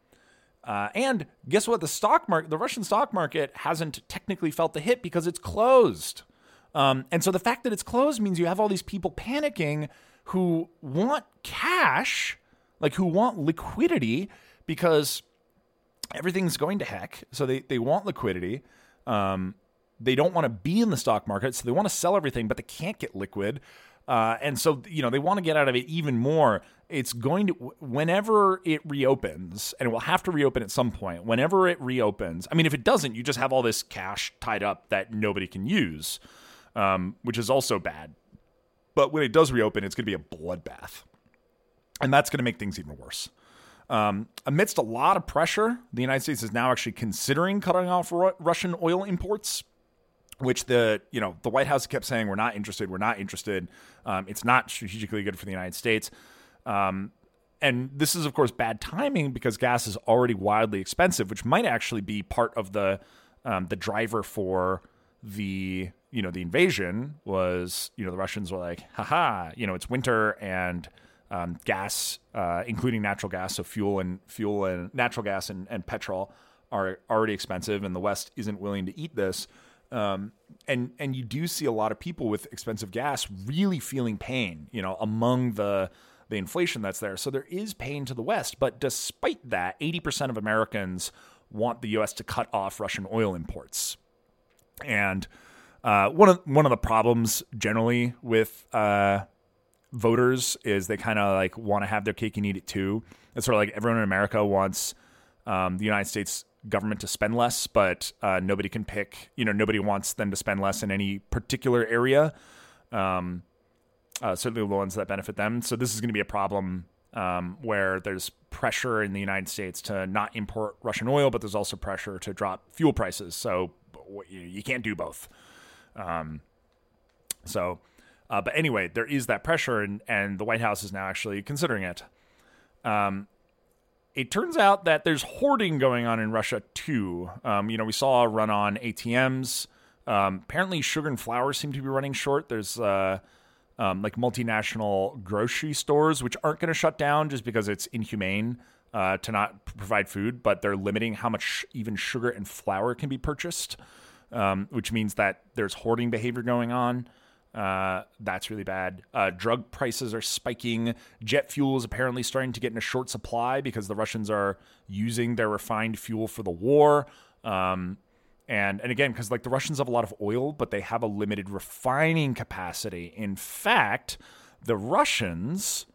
S1: uh, and guess what? The stock market, the Russian stock market, hasn't technically felt the hit because it's closed. Um, and so the fact that it's closed means you have all these people panicking who want cash, like who want liquidity because everything's going to heck. So they, they want liquidity. Um, they don't want to be in the stock market, so they want to sell everything, but they can't get liquid. Uh, and so, you know, they want to get out of it even more. It's going to, whenever it reopens, and it will have to reopen at some point, whenever it reopens, I mean, if it doesn't, you just have all this cash tied up that nobody can use um, which is also bad. But when it does reopen, it's going to be a bloodbath. And that's going to make things even worse. Um, amidst a lot of pressure, the United States is now actually considering cutting off Ru- Russian oil imports, which the you know the White House kept saying we're not interested, we're not interested. Um, it's not strategically good for the United States. Um, and this is of course bad timing because gas is already wildly expensive, which might actually be part of the um, the driver for the you know the invasion was you know the Russians were like haha you know it's winter and um, gas uh, including natural gas. So fuel and fuel and natural gas and, and petrol are already expensive and the West isn't willing to eat this. Um, and and you do see a lot of people with expensive gas really feeling pain you know among the the inflation that's there. So there is pain to the West but despite that 80% of Americans want the US to cut off Russian oil imports. And uh, one of one of the problems generally with uh, voters is they kind of like want to have their cake and eat it too. It's sort of like everyone in America wants um, the United States government to spend less, but uh, nobody can pick. You know, nobody wants them to spend less in any particular area. Um, uh, certainly the ones that benefit them. So this is going to be a problem um, where there's pressure in the United States to not import Russian oil, but there's also pressure to drop fuel prices. So you can't do both. Um, so, uh, but anyway, there is that pressure, and, and the White House is now actually considering it. Um, it turns out that there's hoarding going on in Russia too. Um, you know, we saw a run on ATMs. Um, apparently, sugar and flour seem to be running short. There's uh, um, like multinational grocery stores which aren't going to shut down just because it's inhumane uh, to not provide food, but they're limiting how much even sugar and flour can be purchased um, which means that there's hoarding behavior going on. Uh, that's really bad. Uh, drug prices are spiking. Jet fuel is apparently starting to get in a short supply because the Russians are using their refined fuel for the war. Um, and and again, because like the Russians have a lot of oil, but they have a limited refining capacity. In fact, the Russians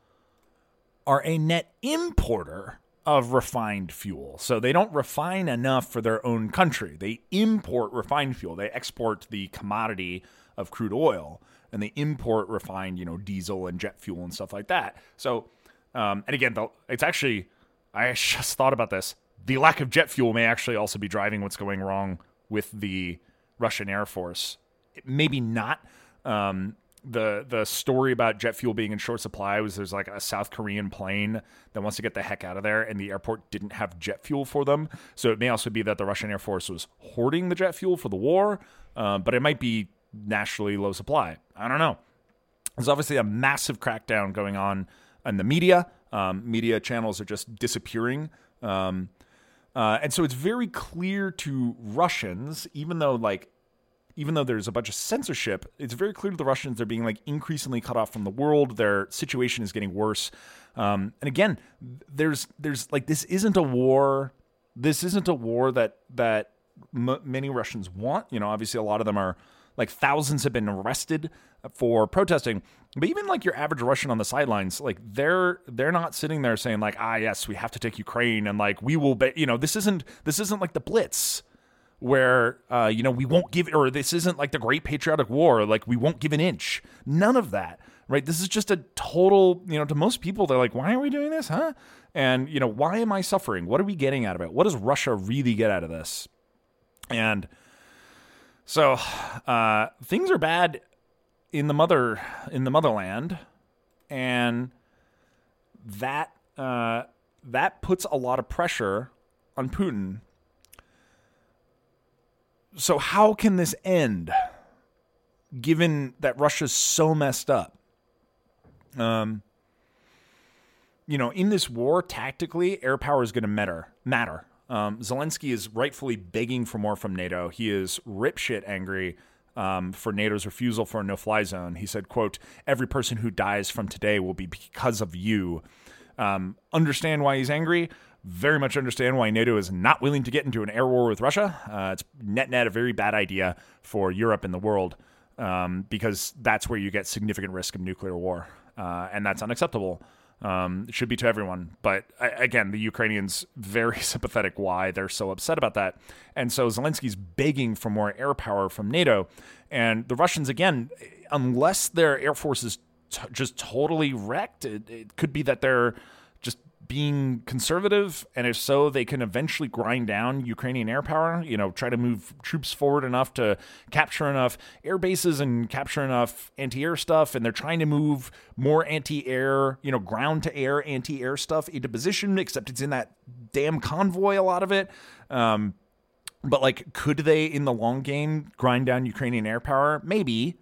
S1: are a net importer of refined fuel. So they don't refine enough for their own country. They import refined fuel. They export the commodity of crude oil and they import refined, you know, diesel and jet fuel and stuff like that. So, um, and again, though it's actually, I just thought about this. The lack of jet fuel may actually also be driving what's going wrong with the Russian Air Force. Maybe not. Um, the the story about jet fuel being in short supply was there's like a South Korean plane that wants to get the heck out of there, and the airport didn't have jet fuel for them. So it may also be that the Russian Air Force was hoarding the jet fuel for the war, uh, but it might be nationally low supply. I don't know. There's obviously a massive crackdown going on in the media. Um, media channels are just disappearing. Um, uh, and so it's very clear to Russians, even though like even though there's a bunch of censorship, it's very clear to the Russians they're being like increasingly cut off from the world. Their situation is getting worse. Um, and again, there's there's like this isn't a war. This isn't a war that that m- many Russians want. You know, obviously a lot of them are like thousands have been arrested for protesting. But even like your average Russian on the sidelines, like they're they're not sitting there saying like, ah, yes, we have to take Ukraine and like we will. Be, you know, this isn't this isn't like the Blitz where uh, you know we won't give or this isn't like the Great Patriotic War, like we won't give an inch. None of that, right? This is just a total. You know, to most people, they're like, why are we doing this, huh? And you know, why am I suffering? What are we getting out of it? What does Russia really get out of this? And so uh, things are bad in the mother in the motherland, and that uh, that puts a lot of pressure on Putin. So how can this end? Given that Russia's so messed up, um, you know, in this war, tactically, air power is going to matter. Matter. Um, Zelensky is rightfully begging for more from NATO. He is ripshit angry um, for NATO's refusal for a no-fly zone. He said, "quote Every person who dies from today will be because of you." Um, understand why he's angry. Very much understand why NATO is not willing to get into an air war with Russia. Uh, it's net net a very bad idea for Europe and the world um, because that's where you get significant risk of nuclear war, uh, and that's unacceptable. Um, should be to everyone. But again, the Ukrainians very sympathetic why they're so upset about that. And so Zelensky's begging for more air power from NATO. And the Russians, again, unless their air force is t- just totally wrecked, it, it could be that they're being conservative, and if so, they can eventually grind down Ukrainian air power. You know, try to move troops forward enough to capture enough air bases and capture enough anti-air stuff, and they're trying to move more anti-air, you know, ground-to-air anti-air stuff into position. Except it's in that damn convoy, a lot of it. Um, but like, could they in the long game grind down Ukrainian air power? Maybe.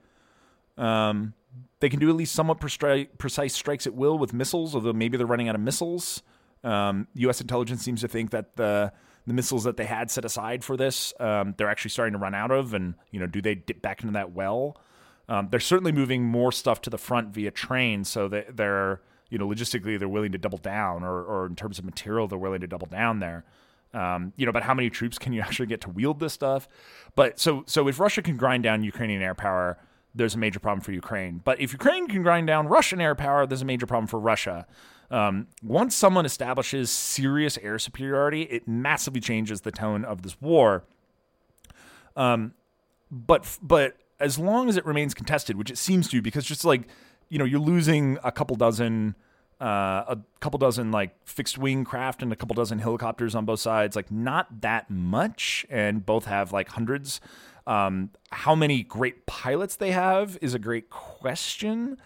S1: Um, they can do at least somewhat precise strikes at will with missiles, although maybe they're running out of missiles. Um, U.S. intelligence seems to think that the the missiles that they had set aside for this, um, they're actually starting to run out of, and you know, do they dip back into that well? Um, they're certainly moving more stuff to the front via train, so that they're you know logistically they're willing to double down, or or in terms of material they're willing to double down there. Um, you know, but how many troops can you actually get to wield this stuff? But so so if Russia can grind down Ukrainian air power, there's a major problem for Ukraine. But if Ukraine can grind down Russian air power, there's a major problem for Russia. Um, once someone establishes serious air superiority, it massively changes the tone of this war. Um, but but as long as it remains contested, which it seems to, because just like you know, you're losing a couple dozen. Uh, a couple dozen like fixed wing craft and a couple dozen helicopters on both sides, like not that much, and both have like hundreds. Um, how many great pilots they have is a great question,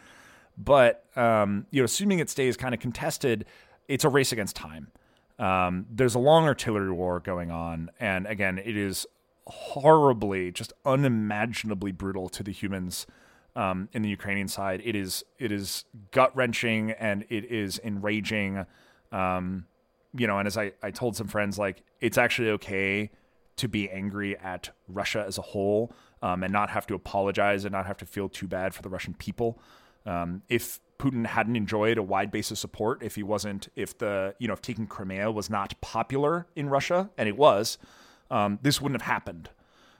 S1: but um, you know, assuming it stays kind of contested, it's a race against time. Um, there's a long artillery war going on, and again, it is horribly, just unimaginably brutal to the humans um, in the Ukrainian side. It is it is gut wrenching and it is enraging. Um, you know, and as I, I told some friends, like it's actually okay to be angry at Russia as a whole. um, and not have to apologize and not have to feel too bad for the Russian people. Um, if Putin hadn't enjoyed a wide base of support, if he wasn't, if the, you know, if taking Crimea was not popular in Russia, and it was, um, this wouldn't have happened,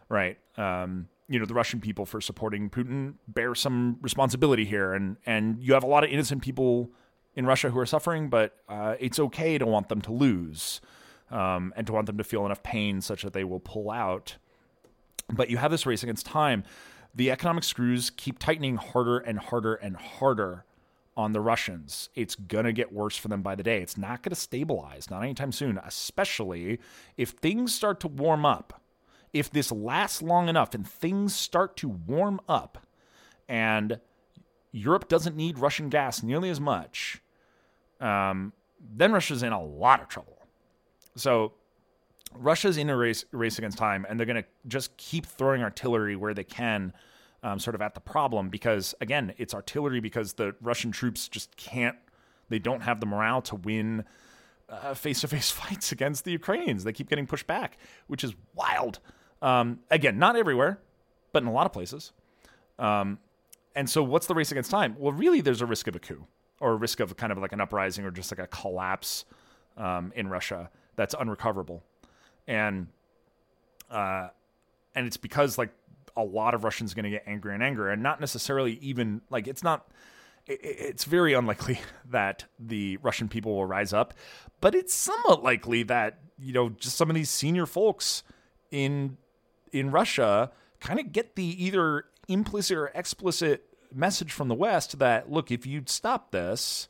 S1: right? Um, you know, the Russian people for supporting Putin bear some responsibility here, and and you have a lot of innocent people in Russia who are suffering, but uh, it's okay to want them to lose, um, and to want them to feel enough pain such that they will pull out. But you have this race against time. The economic screws keep tightening harder and harder and harder on the Russians. It's going to get worse for them by the day. It's not going to stabilize, not anytime soon, especially if things start to warm up. If this lasts long enough and things start to warm up and Europe doesn't need Russian gas nearly as much, um, then Russia's in a lot of trouble. So Russia's in a race, race against time, and they're going to just keep throwing artillery where they can um, sort of at the problem because again, it's artillery because the Russian troops just can't. They don't have the morale to win face to face fights against the Ukrainians. They keep getting pushed back, which is wild. Um, again, not everywhere, but in a lot of places. Um, and so, what's the race against time? Well, really, there's a risk of a coup or a risk of kind of like an uprising or just like a collapse um, in Russia that's unrecoverable. And uh, and it's because like a lot of Russians are going to get angry and angry, and not necessarily even like it's not. It's very unlikely that the Russian people will rise up, but it's somewhat likely that you know just some of these senior folks in in Russia kind of get the either implicit or explicit message from the West that look, if you stop this,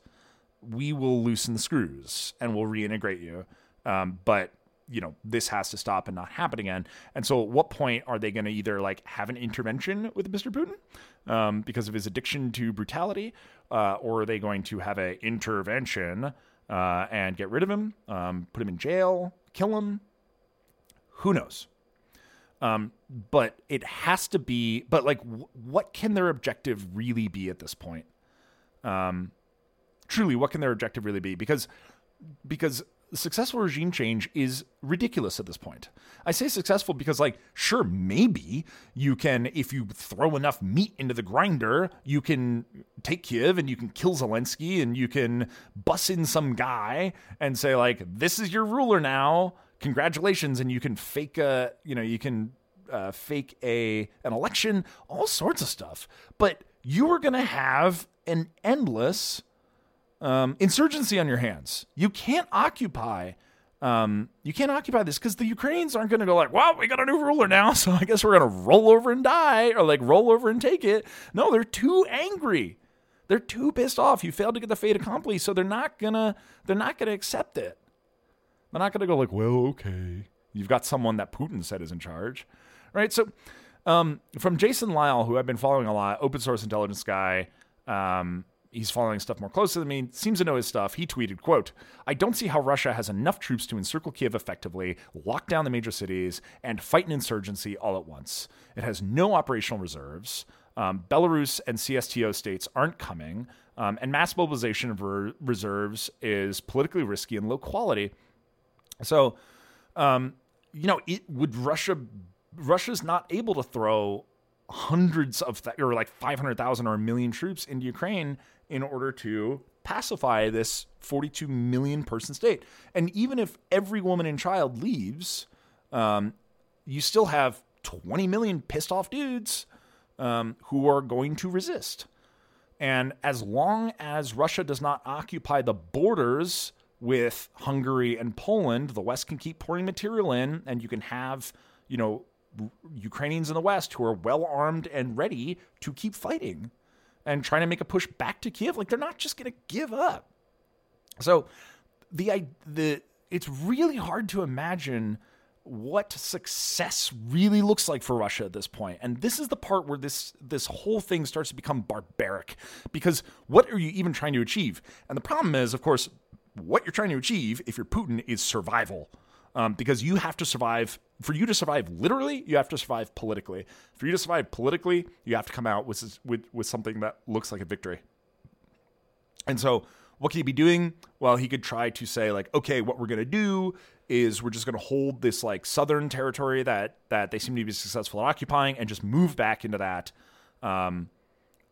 S1: we will loosen the screws and we'll reintegrate you. Um, but you know this has to stop and not happen again. And so, at what point are they going to either like have an intervention with Mr. Putin um, because of his addiction to brutality, uh, or are they going to have an intervention uh, and get rid of him, um, put him in jail, kill him? Who knows? Um, but it has to be. But like, w- what can their objective really be at this point? Um, truly, what can their objective really be? Because because successful regime change is ridiculous at this point. I say successful because, like, sure, maybe you can, if you throw enough meat into the grinder, you can take Kiev and you can kill Zelensky and you can bus in some guy and say, like, this is your ruler now. Congratulations. And you can fake a, you know, you can uh, fake a an election, all sorts of stuff. But you are going to have an endless um, insurgency on your hands. You can't occupy. Um, you can't occupy this because the Ukrainians aren't going to go like, "Well, we got a new ruler now, so I guess we're going to roll over and die," or like roll over and take it. No, they're too angry. They're too pissed off. You failed to get the fait accompli, so they're not gonna. They're not gonna accept it. They're not gonna go like, "Well, okay, you've got someone that Putin said is in charge." right? So, um, from Jason Lyall, who I've been following a lot, open source intelligence guy, um, he's following stuff more closely than me, seems to know his stuff. He tweeted, quote, I don't see how Russia has enough troops to encircle Kiev effectively, lock down the major cities, and fight an insurgency all at once. It has no operational reserves. Um, Belarus and CSTO states aren't coming, um, and mass mobilization of re- reserves is politically risky and low quality. So, um, you know, it, would Russia Russia's not able to throw hundreds of th- or like 500,000 or a million troops into Ukraine in order to pacify this 42 million person state. And even if every woman and child leaves, um, you still have 20 million pissed off dudes um, who are going to resist. And as long as Russia does not occupy the borders with Hungary and Poland, the West can keep pouring material in, and you can have, you know, Ukrainians in the West who are well armed and ready to keep fighting and trying to make a push back to Kiev. Like they're not just going to give up. So the the it's really hard to imagine what success really looks like for Russia at this point. And this is the part where this this whole thing starts to become barbaric because what are you even trying to achieve? And the problem is, of course, what you're trying to achieve if you're Putin is survival um, because you have to survive. For you to survive literally, you have to survive politically. For you to survive politically, you have to come out with with, with something that looks like a victory. And so, what could he be doing? Well, he could try to say like, okay, what we're gonna do is we're just gonna hold this like southern territory that that they seem to be successful at occupying and just move back into that um,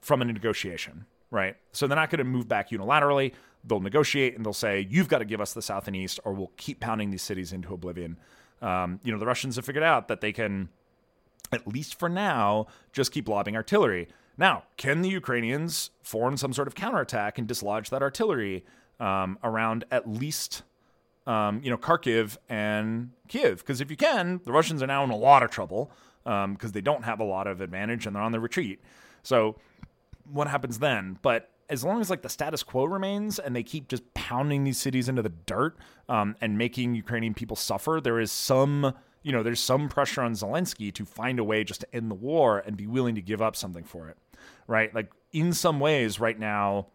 S1: from a negotiation, right? So they're not going to move back unilaterally. They'll negotiate and they'll say, you've got to give us the south and east, or we'll keep pounding these cities into oblivion. Um, you know, the Russians have figured out that they can, at least for now, just keep lobbing artillery. Now, can the Ukrainians form some sort of counterattack and dislodge that artillery um, around at least, um, you know, Kharkiv and Kiev? Because if you can, the Russians are now in a lot of trouble because um, they don't have a lot of advantage and they're on the retreat. So, what happens then? But as long as like the status quo remains and they keep just pounding these cities into the dirt um, and making Ukrainian people suffer, there is some you know there's some pressure on Zelensky to find a way just to end the war and be willing to give up something for it, right? Like in some ways, right now,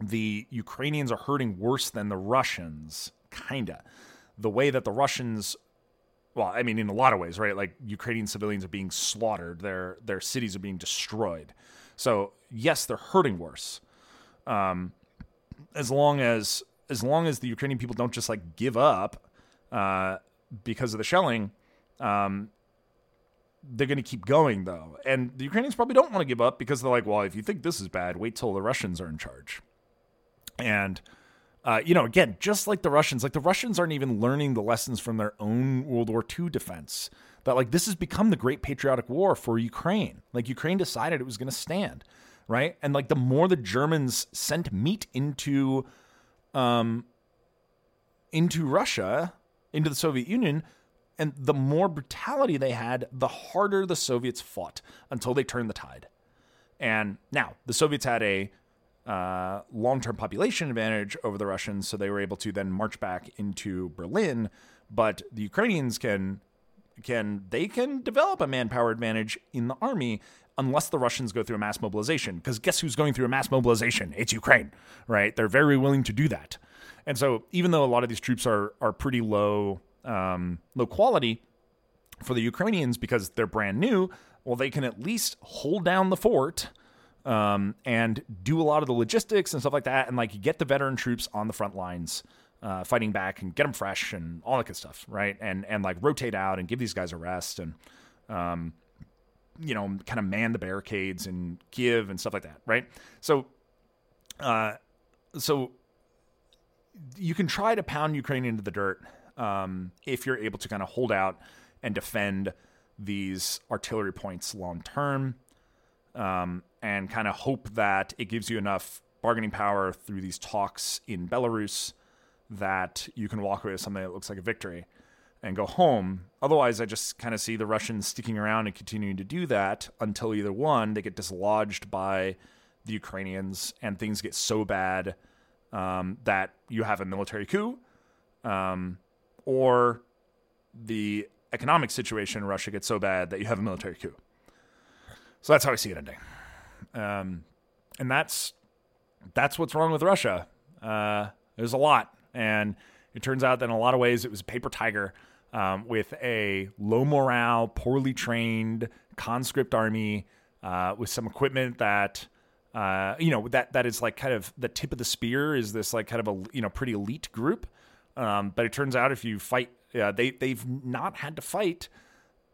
S1: the Ukrainians are hurting worse than the Russians, kinda. The way that the Russians well, I mean, in a lot of ways, right? Like Ukrainian civilians are being slaughtered, their their cities are being destroyed. So yes, they're hurting worse. Um, as long as as long as the Ukrainian people don't just like give up uh, because of the shelling, um, they're going to keep going though. And the Ukrainians probably don't want to give up because they're like, well, if you think this is bad, wait till the Russians are in charge. And uh, you know, again, just like the Russians, like the Russians aren't even learning the lessons from their own World War II defense. That like this has become the great patriotic war for Ukraine. Like Ukraine decided it was going to stand, right? And like the more the Germans sent meat into, um, into Russia, into the Soviet Union, and the more brutality they had, the harder the Soviets fought until they turned the tide. And now the Soviets had a uh, long term population advantage over the Russians, so they were able to then march back into Berlin. But the Ukrainians can can they can develop a manpower advantage in the army unless the Russians go through a mass mobilization. Because guess who's going through a mass mobilization? It's Ukraine, right? They're very willing to do that. And so even though a lot of these troops are are pretty low um, low quality for the Ukrainians because they're brand new, well, they can at least hold down the fort um, and do a lot of the logistics and stuff like that, and like get the veteran troops on the front lines. Uh, fighting back and get them fresh and all that good stuff, right? And and like rotate out and give these guys a rest and, um, you know, kind of man the barricades and give and stuff like that, right? So, uh, so you can try to pound Ukraine into the dirt um, if you're able to kind of hold out and defend these artillery points long term um, and kind of hope that it gives you enough bargaining power through these talks in Belarus that you can walk away with something that looks like a victory and go home. Otherwise, I just kind of see the Russians sticking around and continuing to do that until either one, they get dislodged by the Ukrainians and things get so bad um, that you have a military coup, um, or the economic situation in Russia gets so bad that you have a military coup. So that's how I see it ending. Um, and that's that's what's wrong with Russia. Uh, there's a lot, and it turns out that in a lot of ways it was a paper tiger um, with a low morale, poorly trained conscript army uh, with some equipment that. Uh, you know that that is like kind of the tip of the spear is this like kind of a you know pretty elite group, um, but it turns out if you fight, uh, they they've not had to fight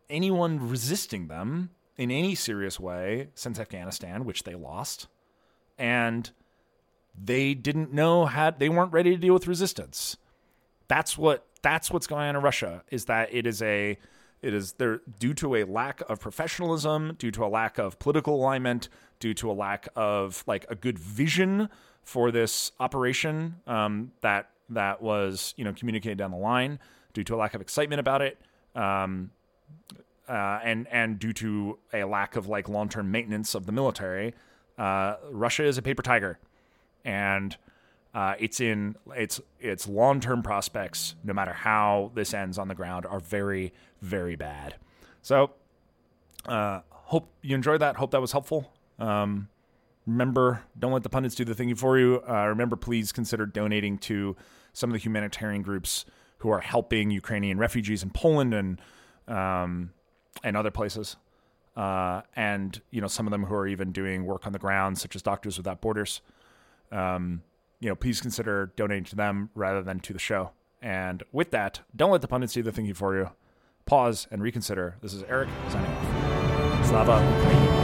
S1: anyone resisting them in any serious way since Afghanistan, which they lost, and they didn't know how they weren't ready to deal with resistance. That's what that's what's going on in Russia is that it is a it is there due to a lack of professionalism, due to a lack of political alignment, due to a lack of like a good vision for this operation um, that that was you know communicated down the line, due to a lack of excitement about it. Um, uh, and and due to a lack of like long term maintenance of the military, uh, Russia is a paper tiger, and uh, it's in its its long term prospects. No matter how this ends on the ground, are very very bad. So, uh, hope you enjoyed that. Hope that was helpful. Um, remember, don't let the pundits do the thing for you. Uh, remember, please consider donating to some of the humanitarian groups who are helping Ukrainian refugees in Poland and um, and other places. Uh, and you know some of them who are even doing work on the ground, such as Doctors Without Borders. Um, you know, please consider donating to them rather than to the show. And with that, don't let the pundits do the thinking for you. Pause and reconsider. This is Eric signing off. Slava